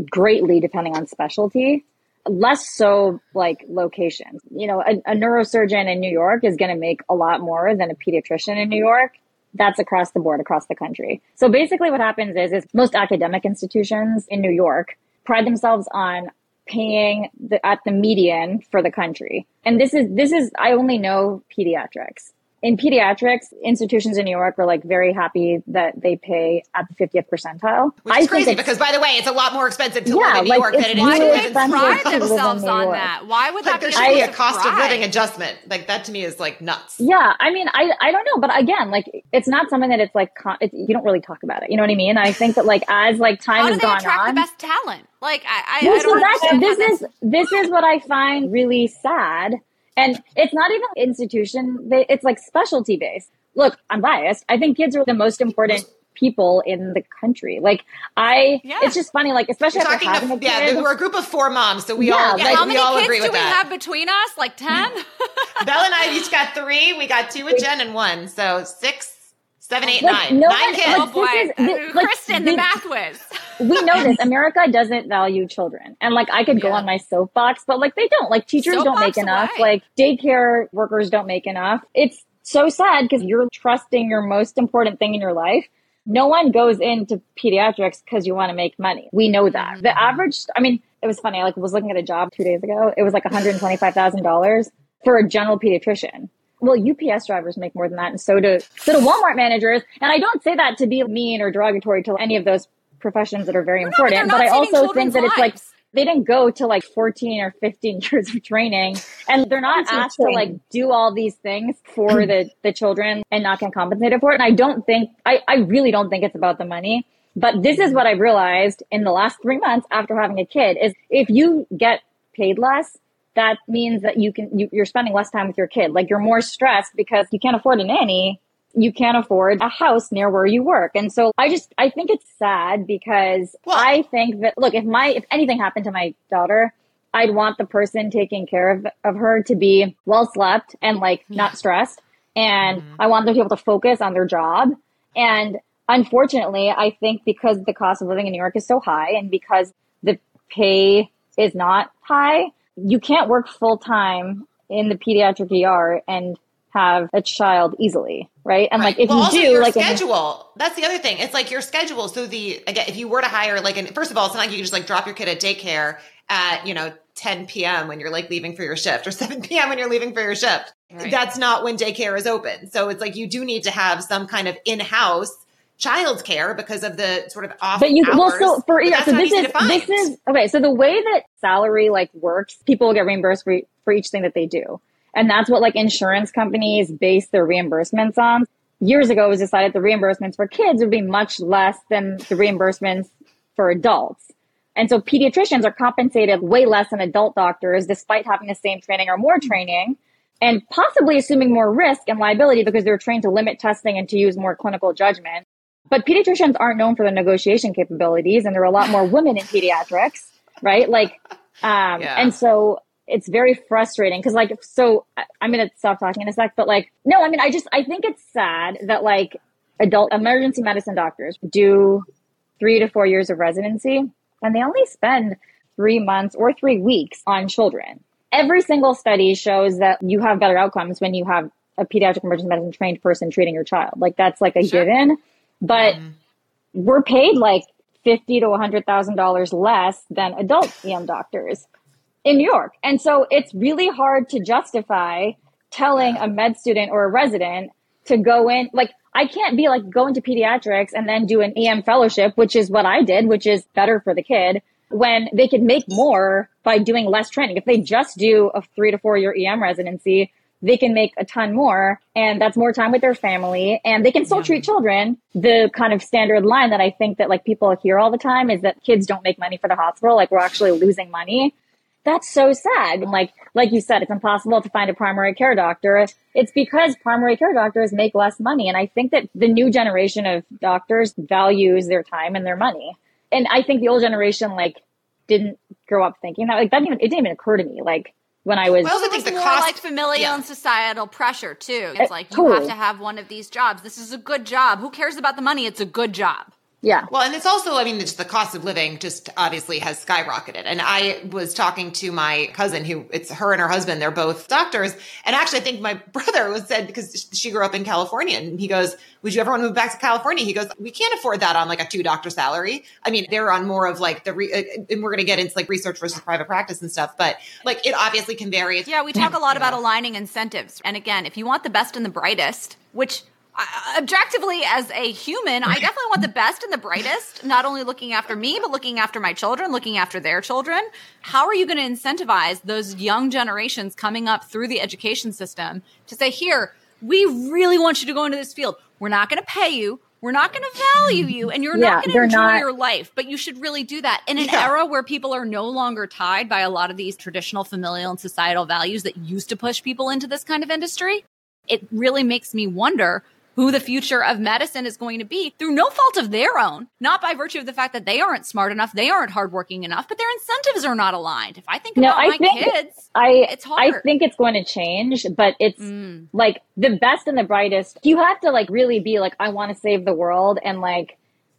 greatly depending on specialty less so like location. You know, a, a neurosurgeon in New York is going to make a lot more than a pediatrician in New York. That's across the board, across the country. So basically what happens is, is most academic institutions in New York pride themselves on paying the, at the median for the country. And this is, this is, I only know pediatrics in pediatrics, institutions in New York are like very happy that they pay at the 50th percentile. Which is I crazy because, by the way, it's a lot more expensive to yeah, live in New like, York than it is why to live in pride themselves on that? Why would that like, be? Should be a cost pride. of living adjustment. Like that to me is like nuts. Yeah, I mean, I I don't know, but again, like it's not something that it's like it, you don't really talk about it. You know what I mean? I think that like as like time How has gone attract on, the best talent. Like I, I, well, I don't so this is this is what I find really sad and it's not even institution, it's like specialty based. Look, I'm biased. I think kids are the most important people in the country. Like I, yeah. it's just funny. Like especially We're after having a, a kid. Yeah, we're a group of four moms, so we yeah, all, yeah, like, how many we all kids agree do with we that. have between us? Like ten. Bella and I each got three. We got two with Jen and one, so six. Seven, eight, like, nine. No nine one, kids. Oh boy. Is, this, like, Kristen, the math whiz. we know this. America doesn't value children. And like I could go on my soapbox, but like they don't. Like teachers soapbox don't make enough. Away. Like daycare workers don't make enough. It's so sad because you're trusting your most important thing in your life. No one goes into pediatrics because you want to make money. We know that. The mm-hmm. average, I mean, it was funny. I like was looking at a job two days ago. It was like $125,000 for a general pediatrician. Well, UPS drivers make more than that, and so do so do Walmart managers. And I don't say that to be mean or derogatory to any of those professions that are very important. but I also think that it's like they didn't go to like 14 or 15 years of training and they're not asked to like do all these things for the, the children and not get compensated for it. And I don't think, I, I really don't think it's about the money. But this is what I've realized in the last three months after having a kid is if you get paid less, that means that you can, you, you're spending less time with your kid. Like you're more stressed because you can't afford a nanny you can't afford a house near where you work. And so I just, I think it's sad because well, I think that, look, if my, if anything happened to my daughter, I'd want the person taking care of, of her to be well slept and like not stressed. And mm-hmm. I want them to be able to focus on their job. And unfortunately, I think because the cost of living in New York is so high and because the pay is not high, you can't work full time in the pediatric ER and have a child easily, right? And right. like if well, you do, your like schedule. that's the other thing. It's like your schedule. So the again, if you were to hire like, an, first of all, it's not like you can just like drop your kid at daycare at you know 10 p.m. when you're like leaving for your shift or 7 p.m. when you're leaving for your shift. Right. That's not when daycare is open. So it's like you do need to have some kind of in-house child care because of the sort of off but you hours, well so for yeah so this is this is okay so the way that salary like works people get reimbursed for, for each thing that they do and that's what like insurance companies base their reimbursements on. Years ago, it was decided the reimbursements for kids would be much less than the reimbursements for adults. And so pediatricians are compensated way less than adult doctors despite having the same training or more training and possibly assuming more risk and liability because they're trained to limit testing and to use more clinical judgment. But pediatricians aren't known for their negotiation capabilities and there are a lot more women in pediatrics, right? Like, um, yeah. and so it's very frustrating because like so i'm gonna stop talking in a sec but like no i mean i just i think it's sad that like adult emergency medicine doctors do three to four years of residency and they only spend three months or three weeks on children every single study shows that you have better outcomes when you have a pediatric emergency medicine trained person treating your child like that's like a sure. given but mm. we're paid like fifty to hundred thousand dollars less than adult EM doctors in New York. And so it's really hard to justify telling a med student or a resident to go in. Like, I can't be like going to pediatrics and then do an EM fellowship, which is what I did, which is better for the kid when they could make more by doing less training. If they just do a three to four year EM residency, they can make a ton more and that's more time with their family and they can still yeah. treat children. The kind of standard line that I think that like people hear all the time is that kids don't make money for the hospital. Like we're actually losing money. that's so sad. Like, like you said, it's impossible to find a primary care doctor. It's because primary care doctors make less money. And I think that the new generation of doctors values their time and their money. And I think the old generation, like, didn't grow up thinking that. Like, that didn't even, it didn't even occur to me. Like, when I was. Well, also think the more cost, like familial yeah. and societal pressure too. It's uh, like you totally. have to have one of these jobs. This is a good job. Who cares about the money? It's a good job. Yeah. Well, and it's also, I mean, it's the cost of living just obviously has skyrocketed. And I was talking to my cousin who it's her and her husband. They're both doctors. And actually, I think my brother was said because she grew up in California and he goes, would you ever want to move back to California? He goes, we can't afford that on like a two doctor salary. I mean, they're on more of like the, re- uh, and we're going to get into like research versus private practice and stuff, but like it obviously can vary. Yeah. We talk a lot about aligning incentives. And again, if you want the best and the brightest, which objectively as a human i definitely want the best and the brightest not only looking after me but looking after my children looking after their children. How are you going to incentivize those young generations coming up through the education system to say here we really want you to go into this field. We're not going to pay you. We're not going to value you and you're yeah, not going to enjoy not... your life. But you should really do that in an yeah. era where people are no longer tied by a lot of these traditional familial and societal values that used to push people into this kind of industry it really makes me wonder who the future of medicine is going to be through no fault of their own, not by virtue of the fact that they aren't smart enough, they aren't hardworking enough, but their incentives are not aligned. If I think about no, I my think kids, I, it's hard. I think it's going to change, but it's mm. like the best and the brightest. You have to like really be like, I want to save the world and like,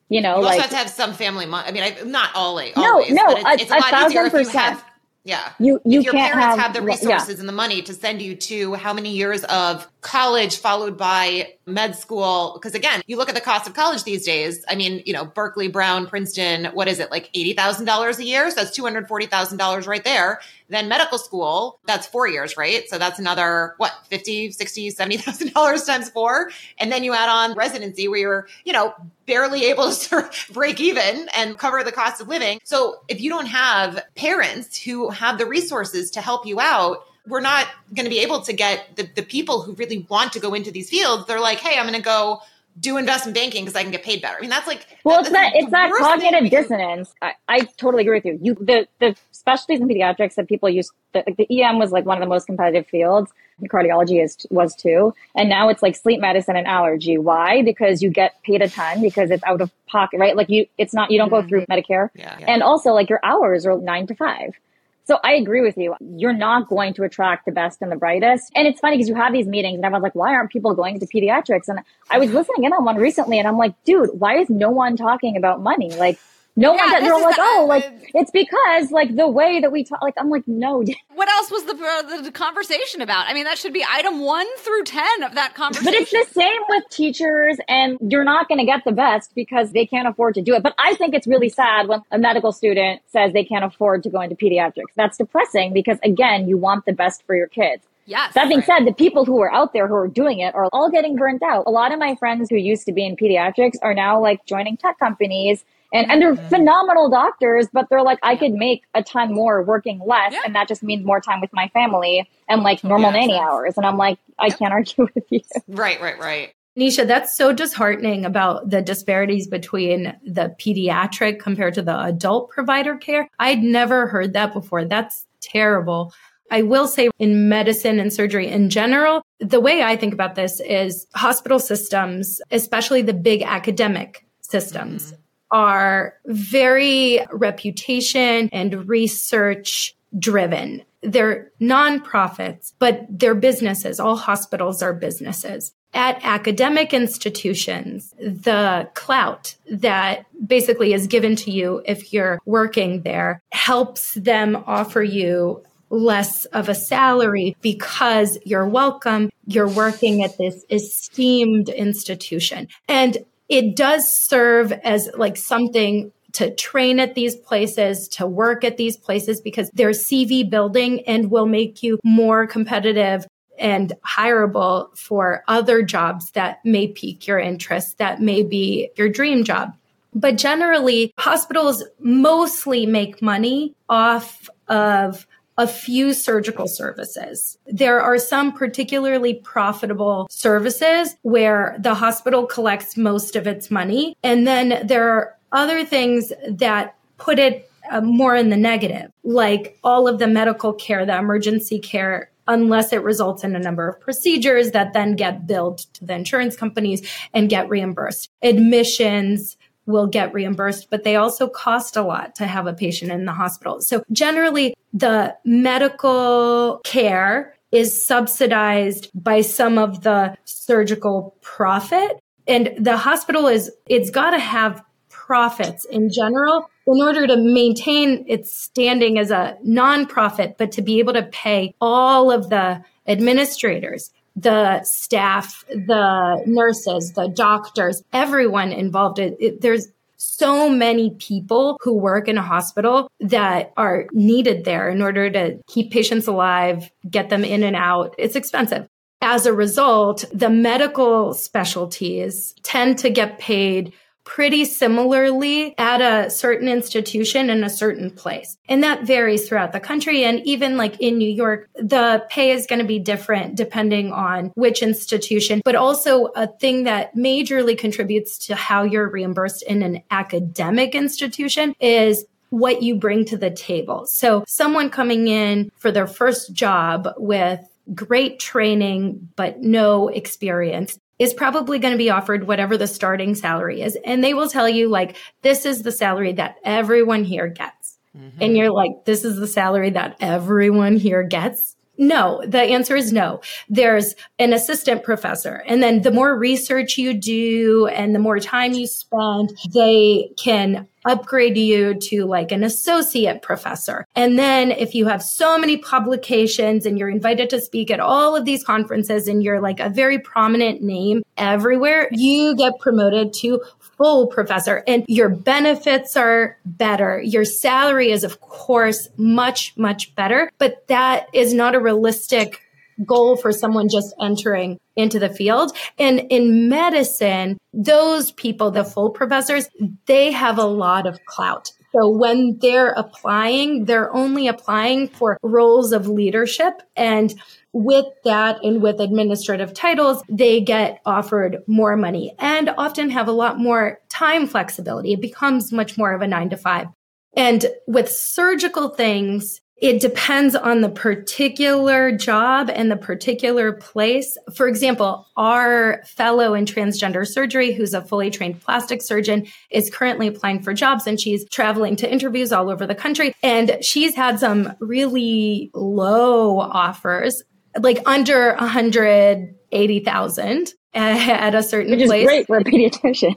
you know, you like, have to have some family money. I mean, I, not always. No, always, no, it's, it's a, a, lot thousand easier if you have yeah. You you if your can't parents have, have the resources yeah. and the money to send you to how many years of college followed by med school because again, you look at the cost of college these days. I mean, you know, Berkeley, Brown, Princeton, what is it? Like $80,000 a year, so that's $240,000 right there. Then medical school, that's 4 years, right? So that's another what, 50, 60, $70,000 times 4. And then you add on residency where you're, you know, barely able to break even and cover the cost of living. So if you don't have parents who have the resources to help you out, we're not going to be able to get the, the people who really want to go into these fields. They're like, hey, I'm going to go do investment banking because I can get paid better. I mean, that's like well, it's that it's that cognitive dissonance. I, I, totally agree with you. You the the specialties in pediatrics that people use the, the EM was like one of the most competitive fields. Cardiology is was too, and now it's like sleep medicine and allergy. Why? Because you get paid a ton because it's out of pocket, right? Like you, it's not you don't go through mm-hmm. Medicare, yeah, yeah. and also like your hours are nine to five. So I agree with you. You're not going to attract the best and the brightest. And it's funny because you have these meetings and everyone's like, why aren't people going to pediatrics? And I was listening in on one recently and I'm like, dude, why is no one talking about money? Like, no yeah, one, they're like, the, oh, like, it's because, like, the way that we talk, like, I'm like, no. What else was the, uh, the conversation about? I mean, that should be item one through 10 of that conversation. But it's the same with teachers, and you're not going to get the best because they can't afford to do it. But I think it's really sad when a medical student says they can't afford to go into pediatrics. That's depressing because, again, you want the best for your kids. Yes. That being right. said, the people who are out there who are doing it are all getting burnt out. A lot of my friends who used to be in pediatrics are now like joining tech companies and, and they're mm-hmm. phenomenal doctors, but they're like, I could make a ton more working less. Yeah. And that just means more time with my family and like normal yeah, nanny hours. And I'm like, I can't argue with you. Right, right, right. Nisha, that's so disheartening about the disparities between the pediatric compared to the adult provider care. I'd never heard that before. That's terrible. I will say in medicine and surgery in general, the way I think about this is hospital systems, especially the big academic systems, mm-hmm are very reputation and research driven. They're nonprofits, but they're businesses. All hospitals are businesses. At academic institutions, the clout that basically is given to you if you're working there helps them offer you less of a salary because you're welcome. You're working at this esteemed institution. And it does serve as like something to train at these places, to work at these places because they're CV building and will make you more competitive and hireable for other jobs that may pique your interest, that may be your dream job. But generally, hospitals mostly make money off of a few surgical services. There are some particularly profitable services where the hospital collects most of its money. And then there are other things that put it uh, more in the negative, like all of the medical care, the emergency care unless it results in a number of procedures that then get billed to the insurance companies and get reimbursed. Admissions, will get reimbursed, but they also cost a lot to have a patient in the hospital. So generally the medical care is subsidized by some of the surgical profit. And the hospital is, it's got to have profits in general in order to maintain its standing as a nonprofit, but to be able to pay all of the administrators, the staff, the nurses, the doctors, everyone involved. It, it, there's so many people who work in a hospital that are needed there in order to keep patients alive, get them in and out. It's expensive. As a result, the medical specialties tend to get paid pretty similarly at a certain institution in a certain place. And that varies throughout the country. And even like in New York, the pay is going to be different depending on which institution, but also a thing that majorly contributes to how you're reimbursed in an academic institution is what you bring to the table. So someone coming in for their first job with great training, but no experience is probably going to be offered whatever the starting salary is. And they will tell you, like, this is the salary that everyone here gets. Mm-hmm. And you're like, this is the salary that everyone here gets. No, the answer is no. There's an assistant professor. And then the more research you do and the more time you spend, they can upgrade you to like an associate professor. And then if you have so many publications and you're invited to speak at all of these conferences and you're like a very prominent name everywhere, you get promoted to full professor and your benefits are better. Your salary is of course much, much better, but that is not a realistic goal for someone just entering into the field. And in medicine, those people, the full professors, they have a lot of clout. So when they're applying, they're only applying for roles of leadership. And with that and with administrative titles, they get offered more money and often have a lot more time flexibility. It becomes much more of a nine to five. And with surgical things, it depends on the particular job and the particular place. For example, our fellow in transgender surgery, who's a fully trained plastic surgeon, is currently applying for jobs and she's traveling to interviews all over the country. And she's had some really low offers, like under 180,000 at a certain Which is place. great for a pediatrician.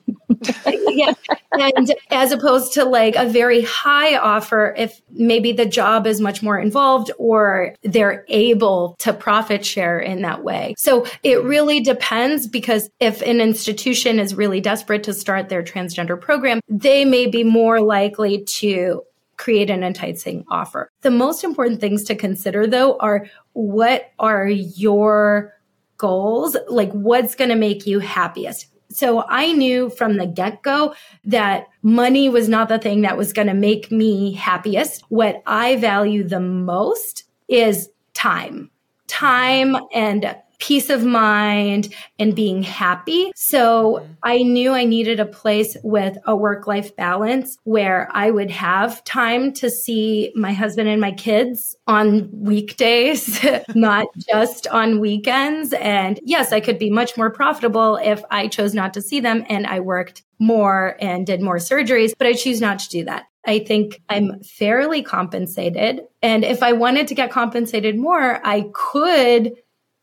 yeah. And as opposed to like a very high offer, if maybe the job is much more involved or they're able to profit share in that way. So it really depends because if an institution is really desperate to start their transgender program, they may be more likely to create an enticing offer. The most important things to consider though are what are your goals? Like what's going to make you happiest? So I knew from the get go that money was not the thing that was going to make me happiest. What I value the most is time, time and peace of mind and being happy. So mm-hmm. I knew I needed a place with a work life balance where I would have time to see my husband and my kids on weekdays, not just on weekends. And yes, I could be much more profitable if I chose not to see them and I worked more and did more surgeries, but I choose not to do that. I think I'm fairly compensated. And if I wanted to get compensated more, I could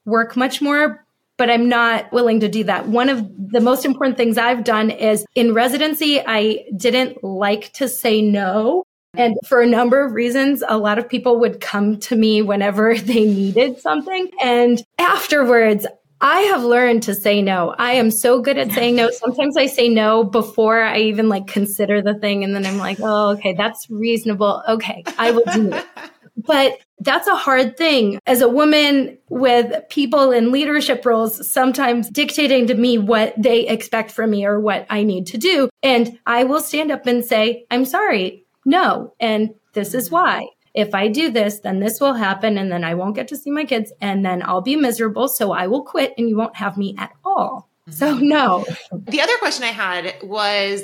work much more, but I'm not willing to do that. One of the most important things I've done is in residency, I didn't like to say no. And for a number of reasons, a lot of people would come to me whenever they needed something. And afterwards, I have learned to say no. I am so good at saying no. Sometimes I say no before I even like consider the thing. And then I'm like, oh, okay, that's reasonable. Okay, I will do it. But that's a hard thing as a woman with people in leadership roles sometimes dictating to me what they expect from me or what I need to do. And I will stand up and say, I'm sorry. No. And this is mm-hmm. why. If I do this, then this will happen and then I won't get to see my kids and then I'll be miserable. So I will quit and you won't have me at all. Mm-hmm. So no. The other question I had was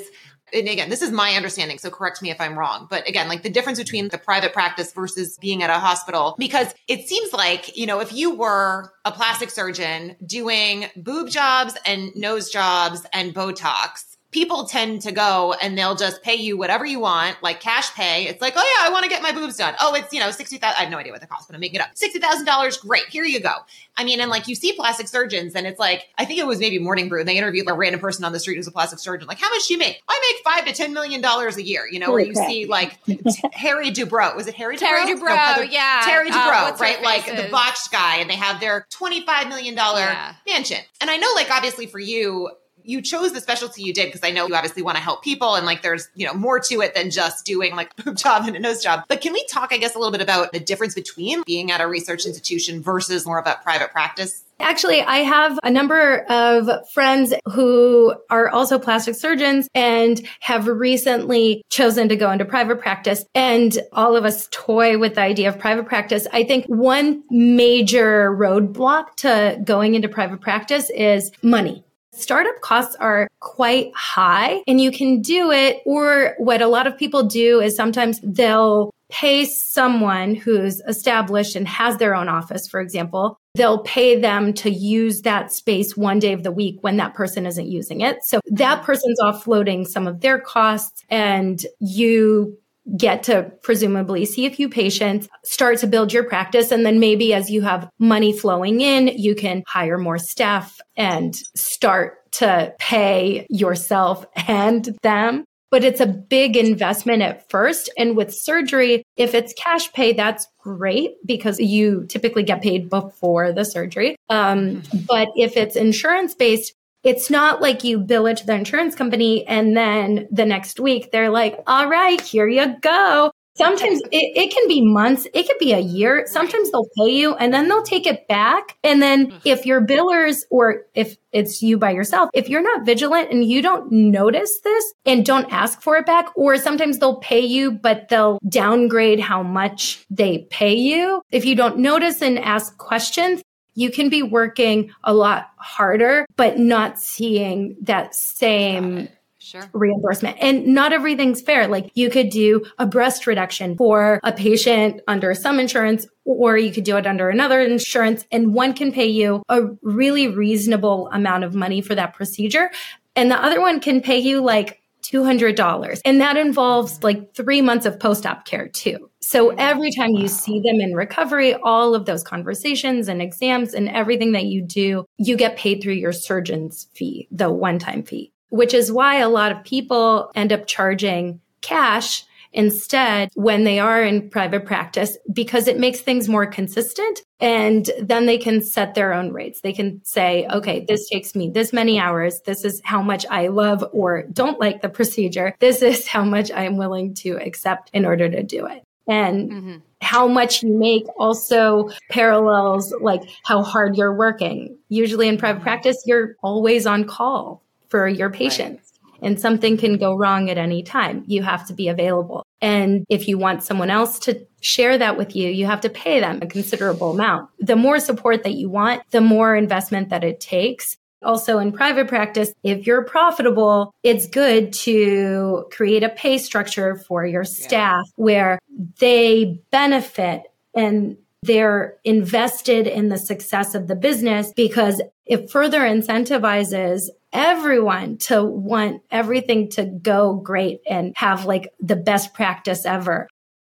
and again, this is my understanding, so correct me if I'm wrong. But again, like the difference between the private practice versus being at a hospital, because it seems like, you know, if you were a plastic surgeon doing boob jobs and nose jobs and Botox, people tend to go and they'll just pay you whatever you want, like cash pay. It's like, oh yeah, I want to get my boobs done. Oh, it's, you know, 60,000. I have no idea what the cost, but I'm making it up. $60,000. Great. Here you go. I mean, and like you see plastic surgeons and it's like, I think it was maybe Morning Brew and they interviewed a random person on the street who's a plastic surgeon. Like, how much do you make? I make five to $10 million a year, you know, where you see like Harry Dubrow. Was it Harry Dubrow? Terry Dubrow. No, Heather, yeah. Terry uh, Dubrow, uh, right? Like the botched guy and they have their $25 million yeah. mansion. And I know like obviously for you, you chose the specialty you did because I know you obviously want to help people and like there's, you know, more to it than just doing like a boob job and a nose job. But can we talk, I guess, a little bit about the difference between being at a research institution versus more of a private practice? Actually, I have a number of friends who are also plastic surgeons and have recently chosen to go into private practice. And all of us toy with the idea of private practice. I think one major roadblock to going into private practice is money. Startup costs are quite high and you can do it. Or what a lot of people do is sometimes they'll pay someone who's established and has their own office, for example, they'll pay them to use that space one day of the week when that person isn't using it. So that person's offloading some of their costs and you get to presumably see a few patients, start to build your practice. And then maybe as you have money flowing in, you can hire more staff and start to pay yourself and them. But it's a big investment at first. And with surgery, if it's cash pay, that's great because you typically get paid before the surgery. Um, but if it's insurance based, it's not like you bill it to the insurance company and then the next week they're like, all right, here you go. Sometimes it, it can be months, it could be a year. Sometimes they'll pay you and then they'll take it back. And then mm-hmm. if your billers or if it's you by yourself, if you're not vigilant and you don't notice this and don't ask for it back, or sometimes they'll pay you, but they'll downgrade how much they pay you. If you don't notice and ask questions, you can be working a lot harder, but not seeing that same Sure. reimbursement. And not everything's fair. Like you could do a breast reduction for a patient under some insurance, or you could do it under another insurance, and one can pay you a really reasonable amount of money for that procedure. And the other one can pay you like $200. And that involves like three months of post op care too. So every time you see them in recovery, all of those conversations and exams and everything that you do, you get paid through your surgeon's fee, the one time fee, which is why a lot of people end up charging cash instead when they are in private practice because it makes things more consistent and then they can set their own rates. They can say, okay, this takes me this many hours. This is how much I love or don't like the procedure. This is how much I'm willing to accept in order to do it. And mm-hmm. how much you make also parallels like how hard you're working. Usually in private practice, you're always on call for your patients. Right and something can go wrong at any time. You have to be available. And if you want someone else to share that with you, you have to pay them a considerable amount. The more support that you want, the more investment that it takes. Also in private practice, if you're profitable, it's good to create a pay structure for your staff yeah. where they benefit and they're invested in the success of the business because it further incentivizes everyone to want everything to go great and have like the best practice ever.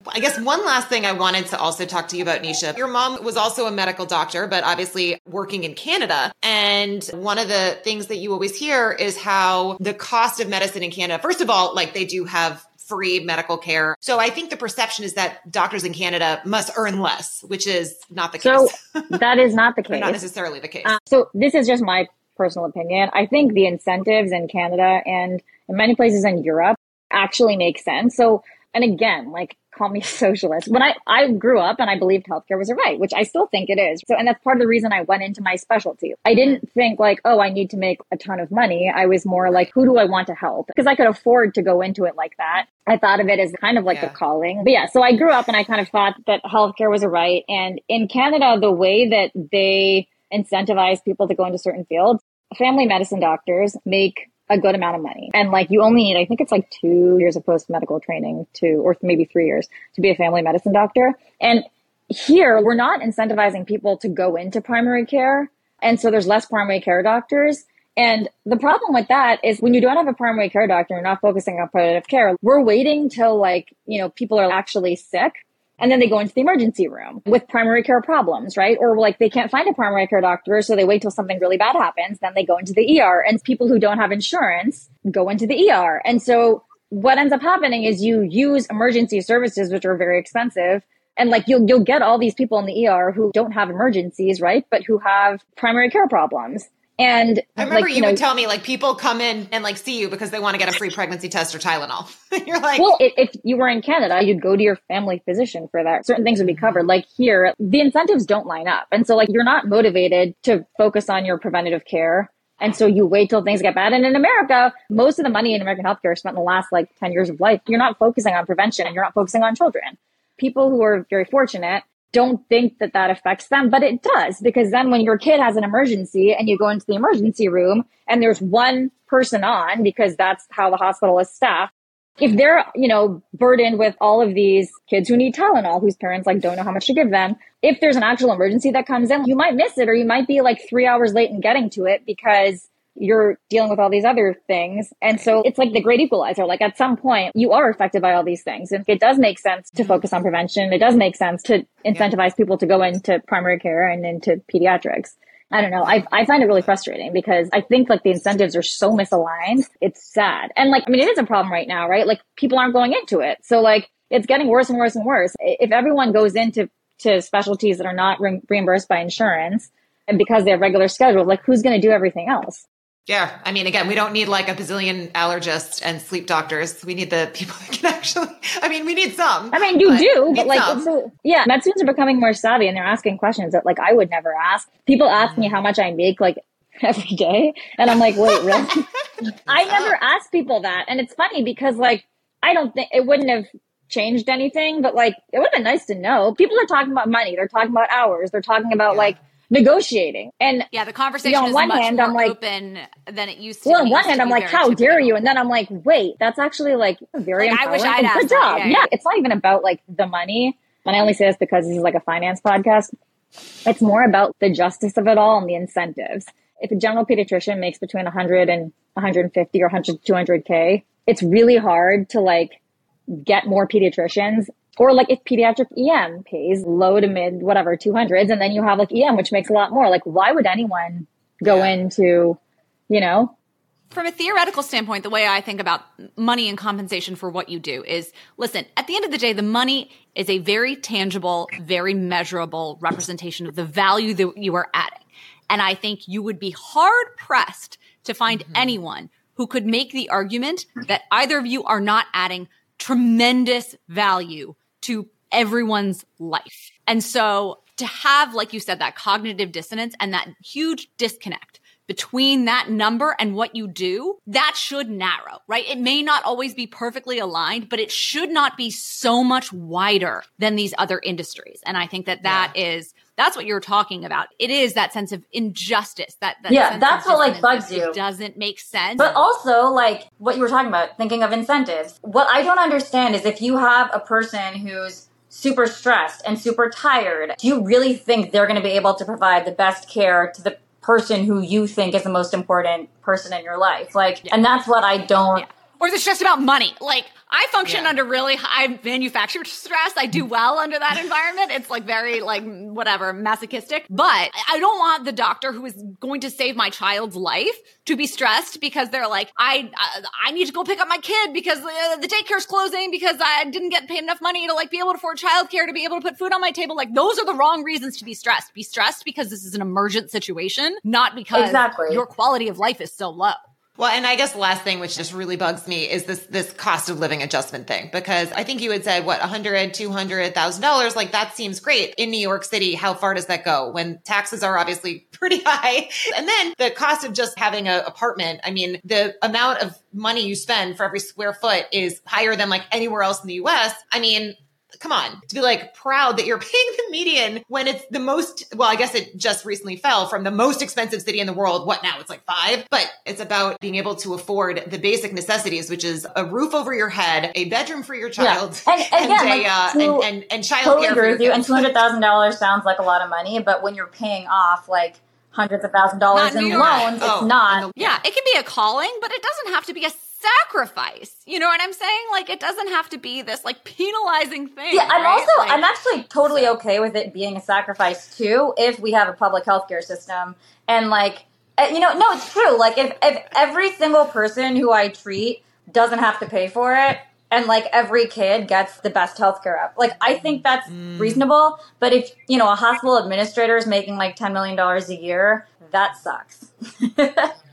I guess one last thing I wanted to also talk to you about, Nisha. Your mom was also a medical doctor, but obviously working in Canada. And one of the things that you always hear is how the cost of medicine in Canada, first of all, like they do have free medical care. So I think the perception is that doctors in Canada must earn less, which is not the case. So that is not the case. not necessarily the case. Uh, so this is just my personal opinion. I think the incentives in Canada and in many places in Europe actually make sense. So, and again, like call me a socialist. When I, I grew up and I believed healthcare was a right, which I still think it is. So, and that's part of the reason I went into my specialty. I didn't think like, oh, I need to make a ton of money. I was more like, who do I want to help? Because I could afford to go into it like that. I thought of it as kind of like yeah. a calling. But yeah, so I grew up and I kind of thought that healthcare was a right. And in Canada, the way that they incentivize people to go into certain fields, family medicine doctors make a good amount of money. And like you only need, I think it's like two years of post medical training to, or maybe three years to be a family medicine doctor. And here we're not incentivizing people to go into primary care. And so there's less primary care doctors. And the problem with that is when you don't have a primary care doctor, you're not focusing on preventative care. We're waiting till like, you know, people are actually sick and then they go into the emergency room with primary care problems, right? Or like they can't find a primary care doctor, so they wait till something really bad happens, then they go into the ER. And people who don't have insurance go into the ER. And so what ends up happening is you use emergency services, which are very expensive. And like you'll you'll get all these people in the ER who don't have emergencies, right? But who have primary care problems. And I remember like, you, know, would tell me like people come in and like see you because they want to get a free pregnancy test or Tylenol. You're like, well, if, if you were in Canada, you'd go to your family physician for that. Certain things would be covered. Mm-hmm. Like here, the incentives don't line up. And so like you're not motivated to focus on your preventative care. And so you wait till things get bad. And in America, most of the money in American healthcare is spent in the last like 10 years of life. You're not focusing on prevention and you're not focusing on children. People who are very fortunate don't think that that affects them, but it does because then when your kid has an emergency and you go into the emergency room and there's one person on because that's how the hospital is staffed. If they're, you know, burdened with all of these kids who need Tylenol, whose parents like don't know how much to give them, if there's an actual emergency that comes in, you might miss it or you might be like three hours late in getting to it because you're dealing with all these other things. And so it's like the great equalizer. Like at some point, you are affected by all these things. And it does make sense to mm-hmm. focus on prevention. It does make sense to incentivize yeah. people to go into primary care and into pediatrics. I don't know. I, I find it really frustrating because I think like the incentives are so misaligned. It's sad. And like, I mean, it is a problem right now, right? Like people aren't going into it. So like it's getting worse and worse and worse. If everyone goes into to specialties that are not re- reimbursed by insurance and because they have regular schedules, like who's going to do everything else? Yeah. I mean, again, we don't need like a bazillion allergists and sleep doctors. We need the people that can actually, I mean, we need some. I mean, you but do, but like, it's a, yeah, med students are becoming more savvy and they're asking questions that like I would never ask. People ask me how much I make like every day. And I'm like, wait, really? I never ask people that. And it's funny because like, I don't think it wouldn't have changed anything, but like, it would have been nice to know. People are talking about money. They're talking about hours. They're talking about yeah. like, negotiating. And yeah, the conversation you know, on one hand, I'm like, open than it used to. Be well, on one hand, I'm like, how dare you? And then I'm like, wait, that's actually like very like, I wish I'd Good job. Yeah, yeah. yeah, it's not even about like the money. And I only say this because this is like a finance podcast. It's more about the justice of it all and the incentives. If a general pediatrician makes between 100 and 150 or 100 200k, it's really hard to like get more pediatricians or like if pediatric EM pays low to mid, whatever, 200s, and then you have like EM, which makes a lot more. Like, why would anyone go yeah. into, you know? From a theoretical standpoint, the way I think about money and compensation for what you do is listen, at the end of the day, the money is a very tangible, very measurable representation of the value that you are adding. And I think you would be hard pressed to find mm-hmm. anyone who could make the argument that either of you are not adding tremendous value to everyone's life. And so to have, like you said, that cognitive dissonance and that huge disconnect between that number and what you do, that should narrow, right? It may not always be perfectly aligned, but it should not be so much wider than these other industries. And I think that that yeah. is that's what you're talking about. It is that sense of injustice. That, that yeah, that's what like bugs you. Doesn't make sense. But also, like what you were talking about, thinking of incentives. What I don't understand is if you have a person who's super stressed and super tired, do you really think they're going to be able to provide the best care to the person who you think is the most important person in your life? Like, yeah. and that's what I don't. Yeah. Or is it just about money? Like, I function yeah. under really high manufactured stress. I do well under that environment. It's like very like whatever masochistic, but I don't want the doctor who is going to save my child's life to be stressed because they're like, I, I, need to go pick up my kid because uh, the daycare's closing because I didn't get paid enough money to like be able to afford childcare to be able to put food on my table. Like those are the wrong reasons to be stressed. Be stressed because this is an emergent situation, not because exactly. your quality of life is so low. Well, and I guess the last thing which just really bugs me is this this cost of living adjustment thing because I think you had said what 100 200,000 dollars? Like that seems great. In New York City how far does that go? When taxes are obviously pretty high. And then the cost of just having an apartment I mean the amount of money you spend for every square foot is higher than like anywhere else in the US I mean come on, to be like proud that you're paying the median when it's the most, well, I guess it just recently fell from the most expensive city in the world. What now? It's like five, but it's about being able to afford the basic necessities, which is a roof over your head, a bedroom for your child, yeah. and, and, and, again, a, uh, and, and, and child totally care. agree with you. And $200,000 $200,000 sounds like a lot of money, but when you're paying off like hundreds of thousand dollars Not in loans, that. it's Oh, not. Yeah, it can be a calling, but it doesn't have to be a sacrifice. You know what I'm saying? Like it doesn't have to be this like penalizing thing. Yeah, I'm right? also Like- I'm actually totally okay with it being a sacrifice too if we have a public healthcare system and like uh, you know no it's true like if if every single person who I treat doesn't have to pay for it and like every kid gets the best healthcare up like I think that's reasonable but if you know a hospital administrator is making like 10 million dollars a year that sucks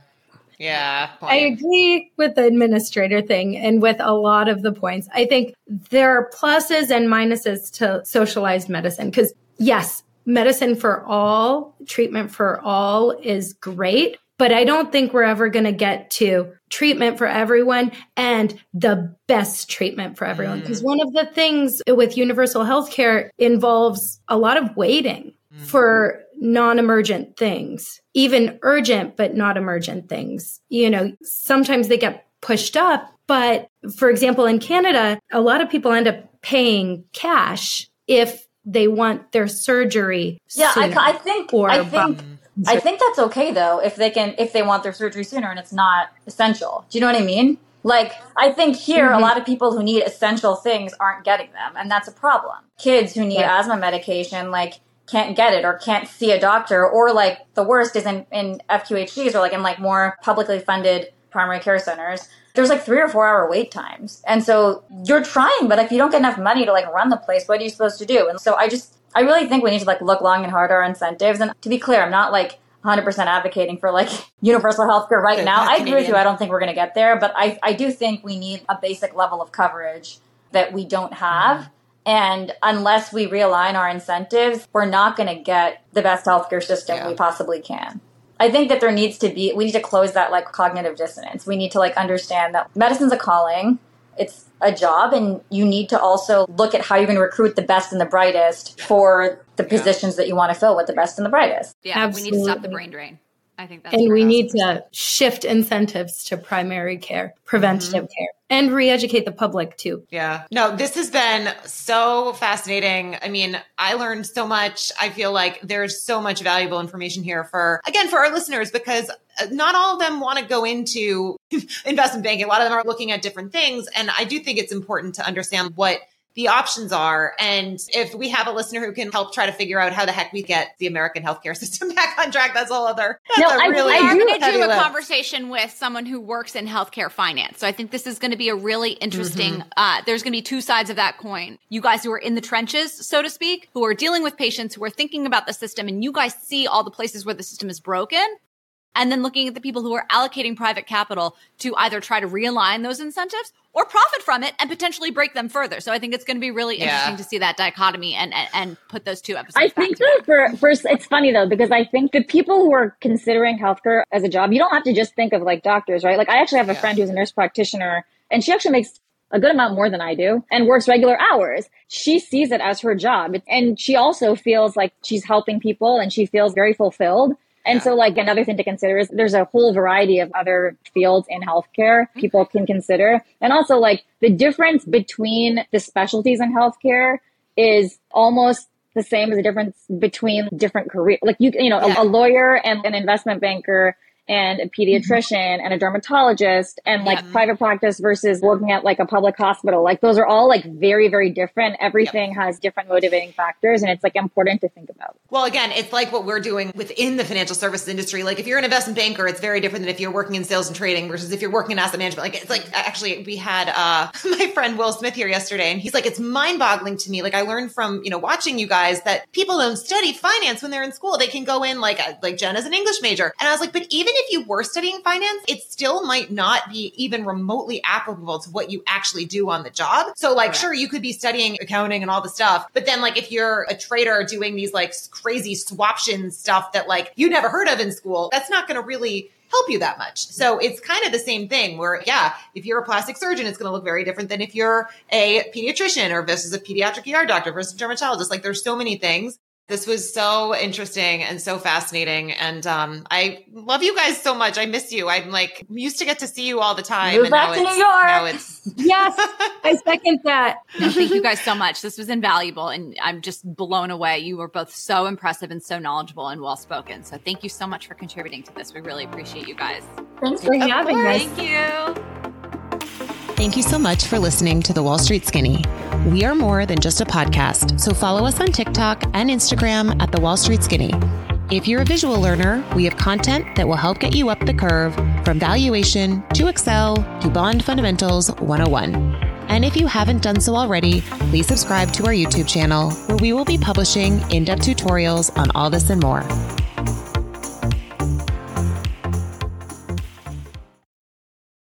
Yeah. I agree with the administrator thing and with a lot of the points. I think there are pluses and minuses to socialized medicine because, yes, medicine for all, treatment for all is great. But I don't think we're ever going to get to treatment for everyone and the best treatment for everyone. Because mm. one of the things with universal healthcare involves a lot of waiting for non emergent things, even urgent but not emergent things. You know, sometimes they get pushed up. But for example, in Canada, a lot of people end up paying cash if they want their surgery. yeah I, I think or I think bump. I think that's okay though if they can if they want their surgery sooner and it's not essential. Do you know what I mean? Like I think here Mm-hmm. a lot of people who need essential things aren't getting them and that's a problem. Kids who need Yeah. asthma medication like can't get it or can't see a doctor or like the worst is in in FQHCs or like in like more publicly funded primary care centers. There's like 3 or 4 hour wait times. And so you're trying but if you don't get enough money to like run the place what are you supposed to do? And so I just I really think we need to like look long and hard at our incentives. And to be clear, I'm not like 100% advocating for like universal healthcare right Good, now. I agree with you. I don't think we're going to get there, but I, I do think we need a basic level of coverage that we don't have. Mm-hmm. And unless we realign our incentives, we're not going to get the best healthcare system Yeah. we possibly can. I think that there needs to be, we need to close that like cognitive dissonance. We need to like understand that medicine's a calling. It's a job and you need to also look at how you're going to recruit the best and the brightest for the positions that you want to fill with the best and the brightest. yeah, we need to stop the brain drain. I think that's and we need to shift incentives to primary care, preventative care, and re educate the public too. Yeah. No, this has been so fascinating. I mean, I learned so much. I feel like there's so much valuable information here for, again, for our listeners, because uh, not all of them want to go into investment banking. A lot of them are looking at different things. And I do think it's important to understand what the options are. And if we have a listener who can help try to figure out how the heck we get the American healthcare system back on track, that's all other. That's No, a I- really I We are do- going to heavy do a lift. conversation with someone who works in healthcare finance. So I think this is going to be a really interesting. Mm-hmm. Uh, there's going to be two sides of that coin. You guys who are in the trenches, so to speak, who are dealing with patients, who are thinking about the system, and you guys see all the places where the system is broken. And then looking at the people who are allocating private capital to either try to realign those incentives or profit from it and potentially break them further. So I think it's going to be really Yeah. interesting to see that dichotomy and, and, and put those two episodes I back think to though, for first, it's funny though because I think the people who are considering healthcare as a job, you don't have to just think of like doctors, right? Like I actually have a Yeah. friend who's a nurse practitioner, and she actually makes a good amount more than I do and works regular hours. She sees it as her job, and she also feels like she's helping people, and she feels very fulfilled. And so, like, another thing to consider is there's a whole variety of other fields in healthcare mm-hmm. people can consider. And also, like, the difference between the specialties in healthcare is almost the same as the difference between different career. Like, you, you know, a- a, lawyer and an investment banker and a pediatrician and a dermatologist and like Yeah. private practice versus working at like a public hospital. Like, those are all like very, very different. Everything has different motivating factors, and it's like important to think about. Well, again, it's like what we're doing within the financial services industry. Like if you're an investment banker, it's very different than if you're working in sales and trading versus if you're working in asset management. Like it's like actually we had uh my friend Will Smith here yesterday and he's like, it's mind boggling to me. Like I learned from, you know, watching you guys that people don't study finance when they're in school. They can go in like uh, like Jen is an English major. And I was like, but even if you were studying finance, it still might not be even remotely applicable to what you actually do on the job. So like Correct. sure you could be studying accounting and all the stuff, but then like if you're a trader doing these like crazy swaption stuff that like you never heard of in school, that's not going to really help you that much. So it's kind of the same thing where, yeah, if you're a plastic surgeon, it's going to look very different than if you're a pediatrician or versus a pediatric ER doctor versus a dermatologist. Like there's so many things this was so interesting and so fascinating. And um, I love you guys so much. I miss you. I'm like used to get to see you all the time. Move back to New York. Now it's yes, I second that. No, thank you guys so much. This was invaluable, and I'm just blown away. You were both so impressive and so knowledgeable and well spoken. So thank you so much for contributing to this. We really appreciate you guys. Thanks for having us. Thank you. Thank you so much for listening to The Wall Street Skinny. We are more than just a podcast, so follow us on TikTok and Instagram at The Wall Street Skinny. If you're a visual learner, we have content that will help get you up the curve from valuation to Excel to bond fundamentals 101. And if you haven't done so already, please subscribe to our YouTube channel where we will be publishing in depth tutorials on all this and more.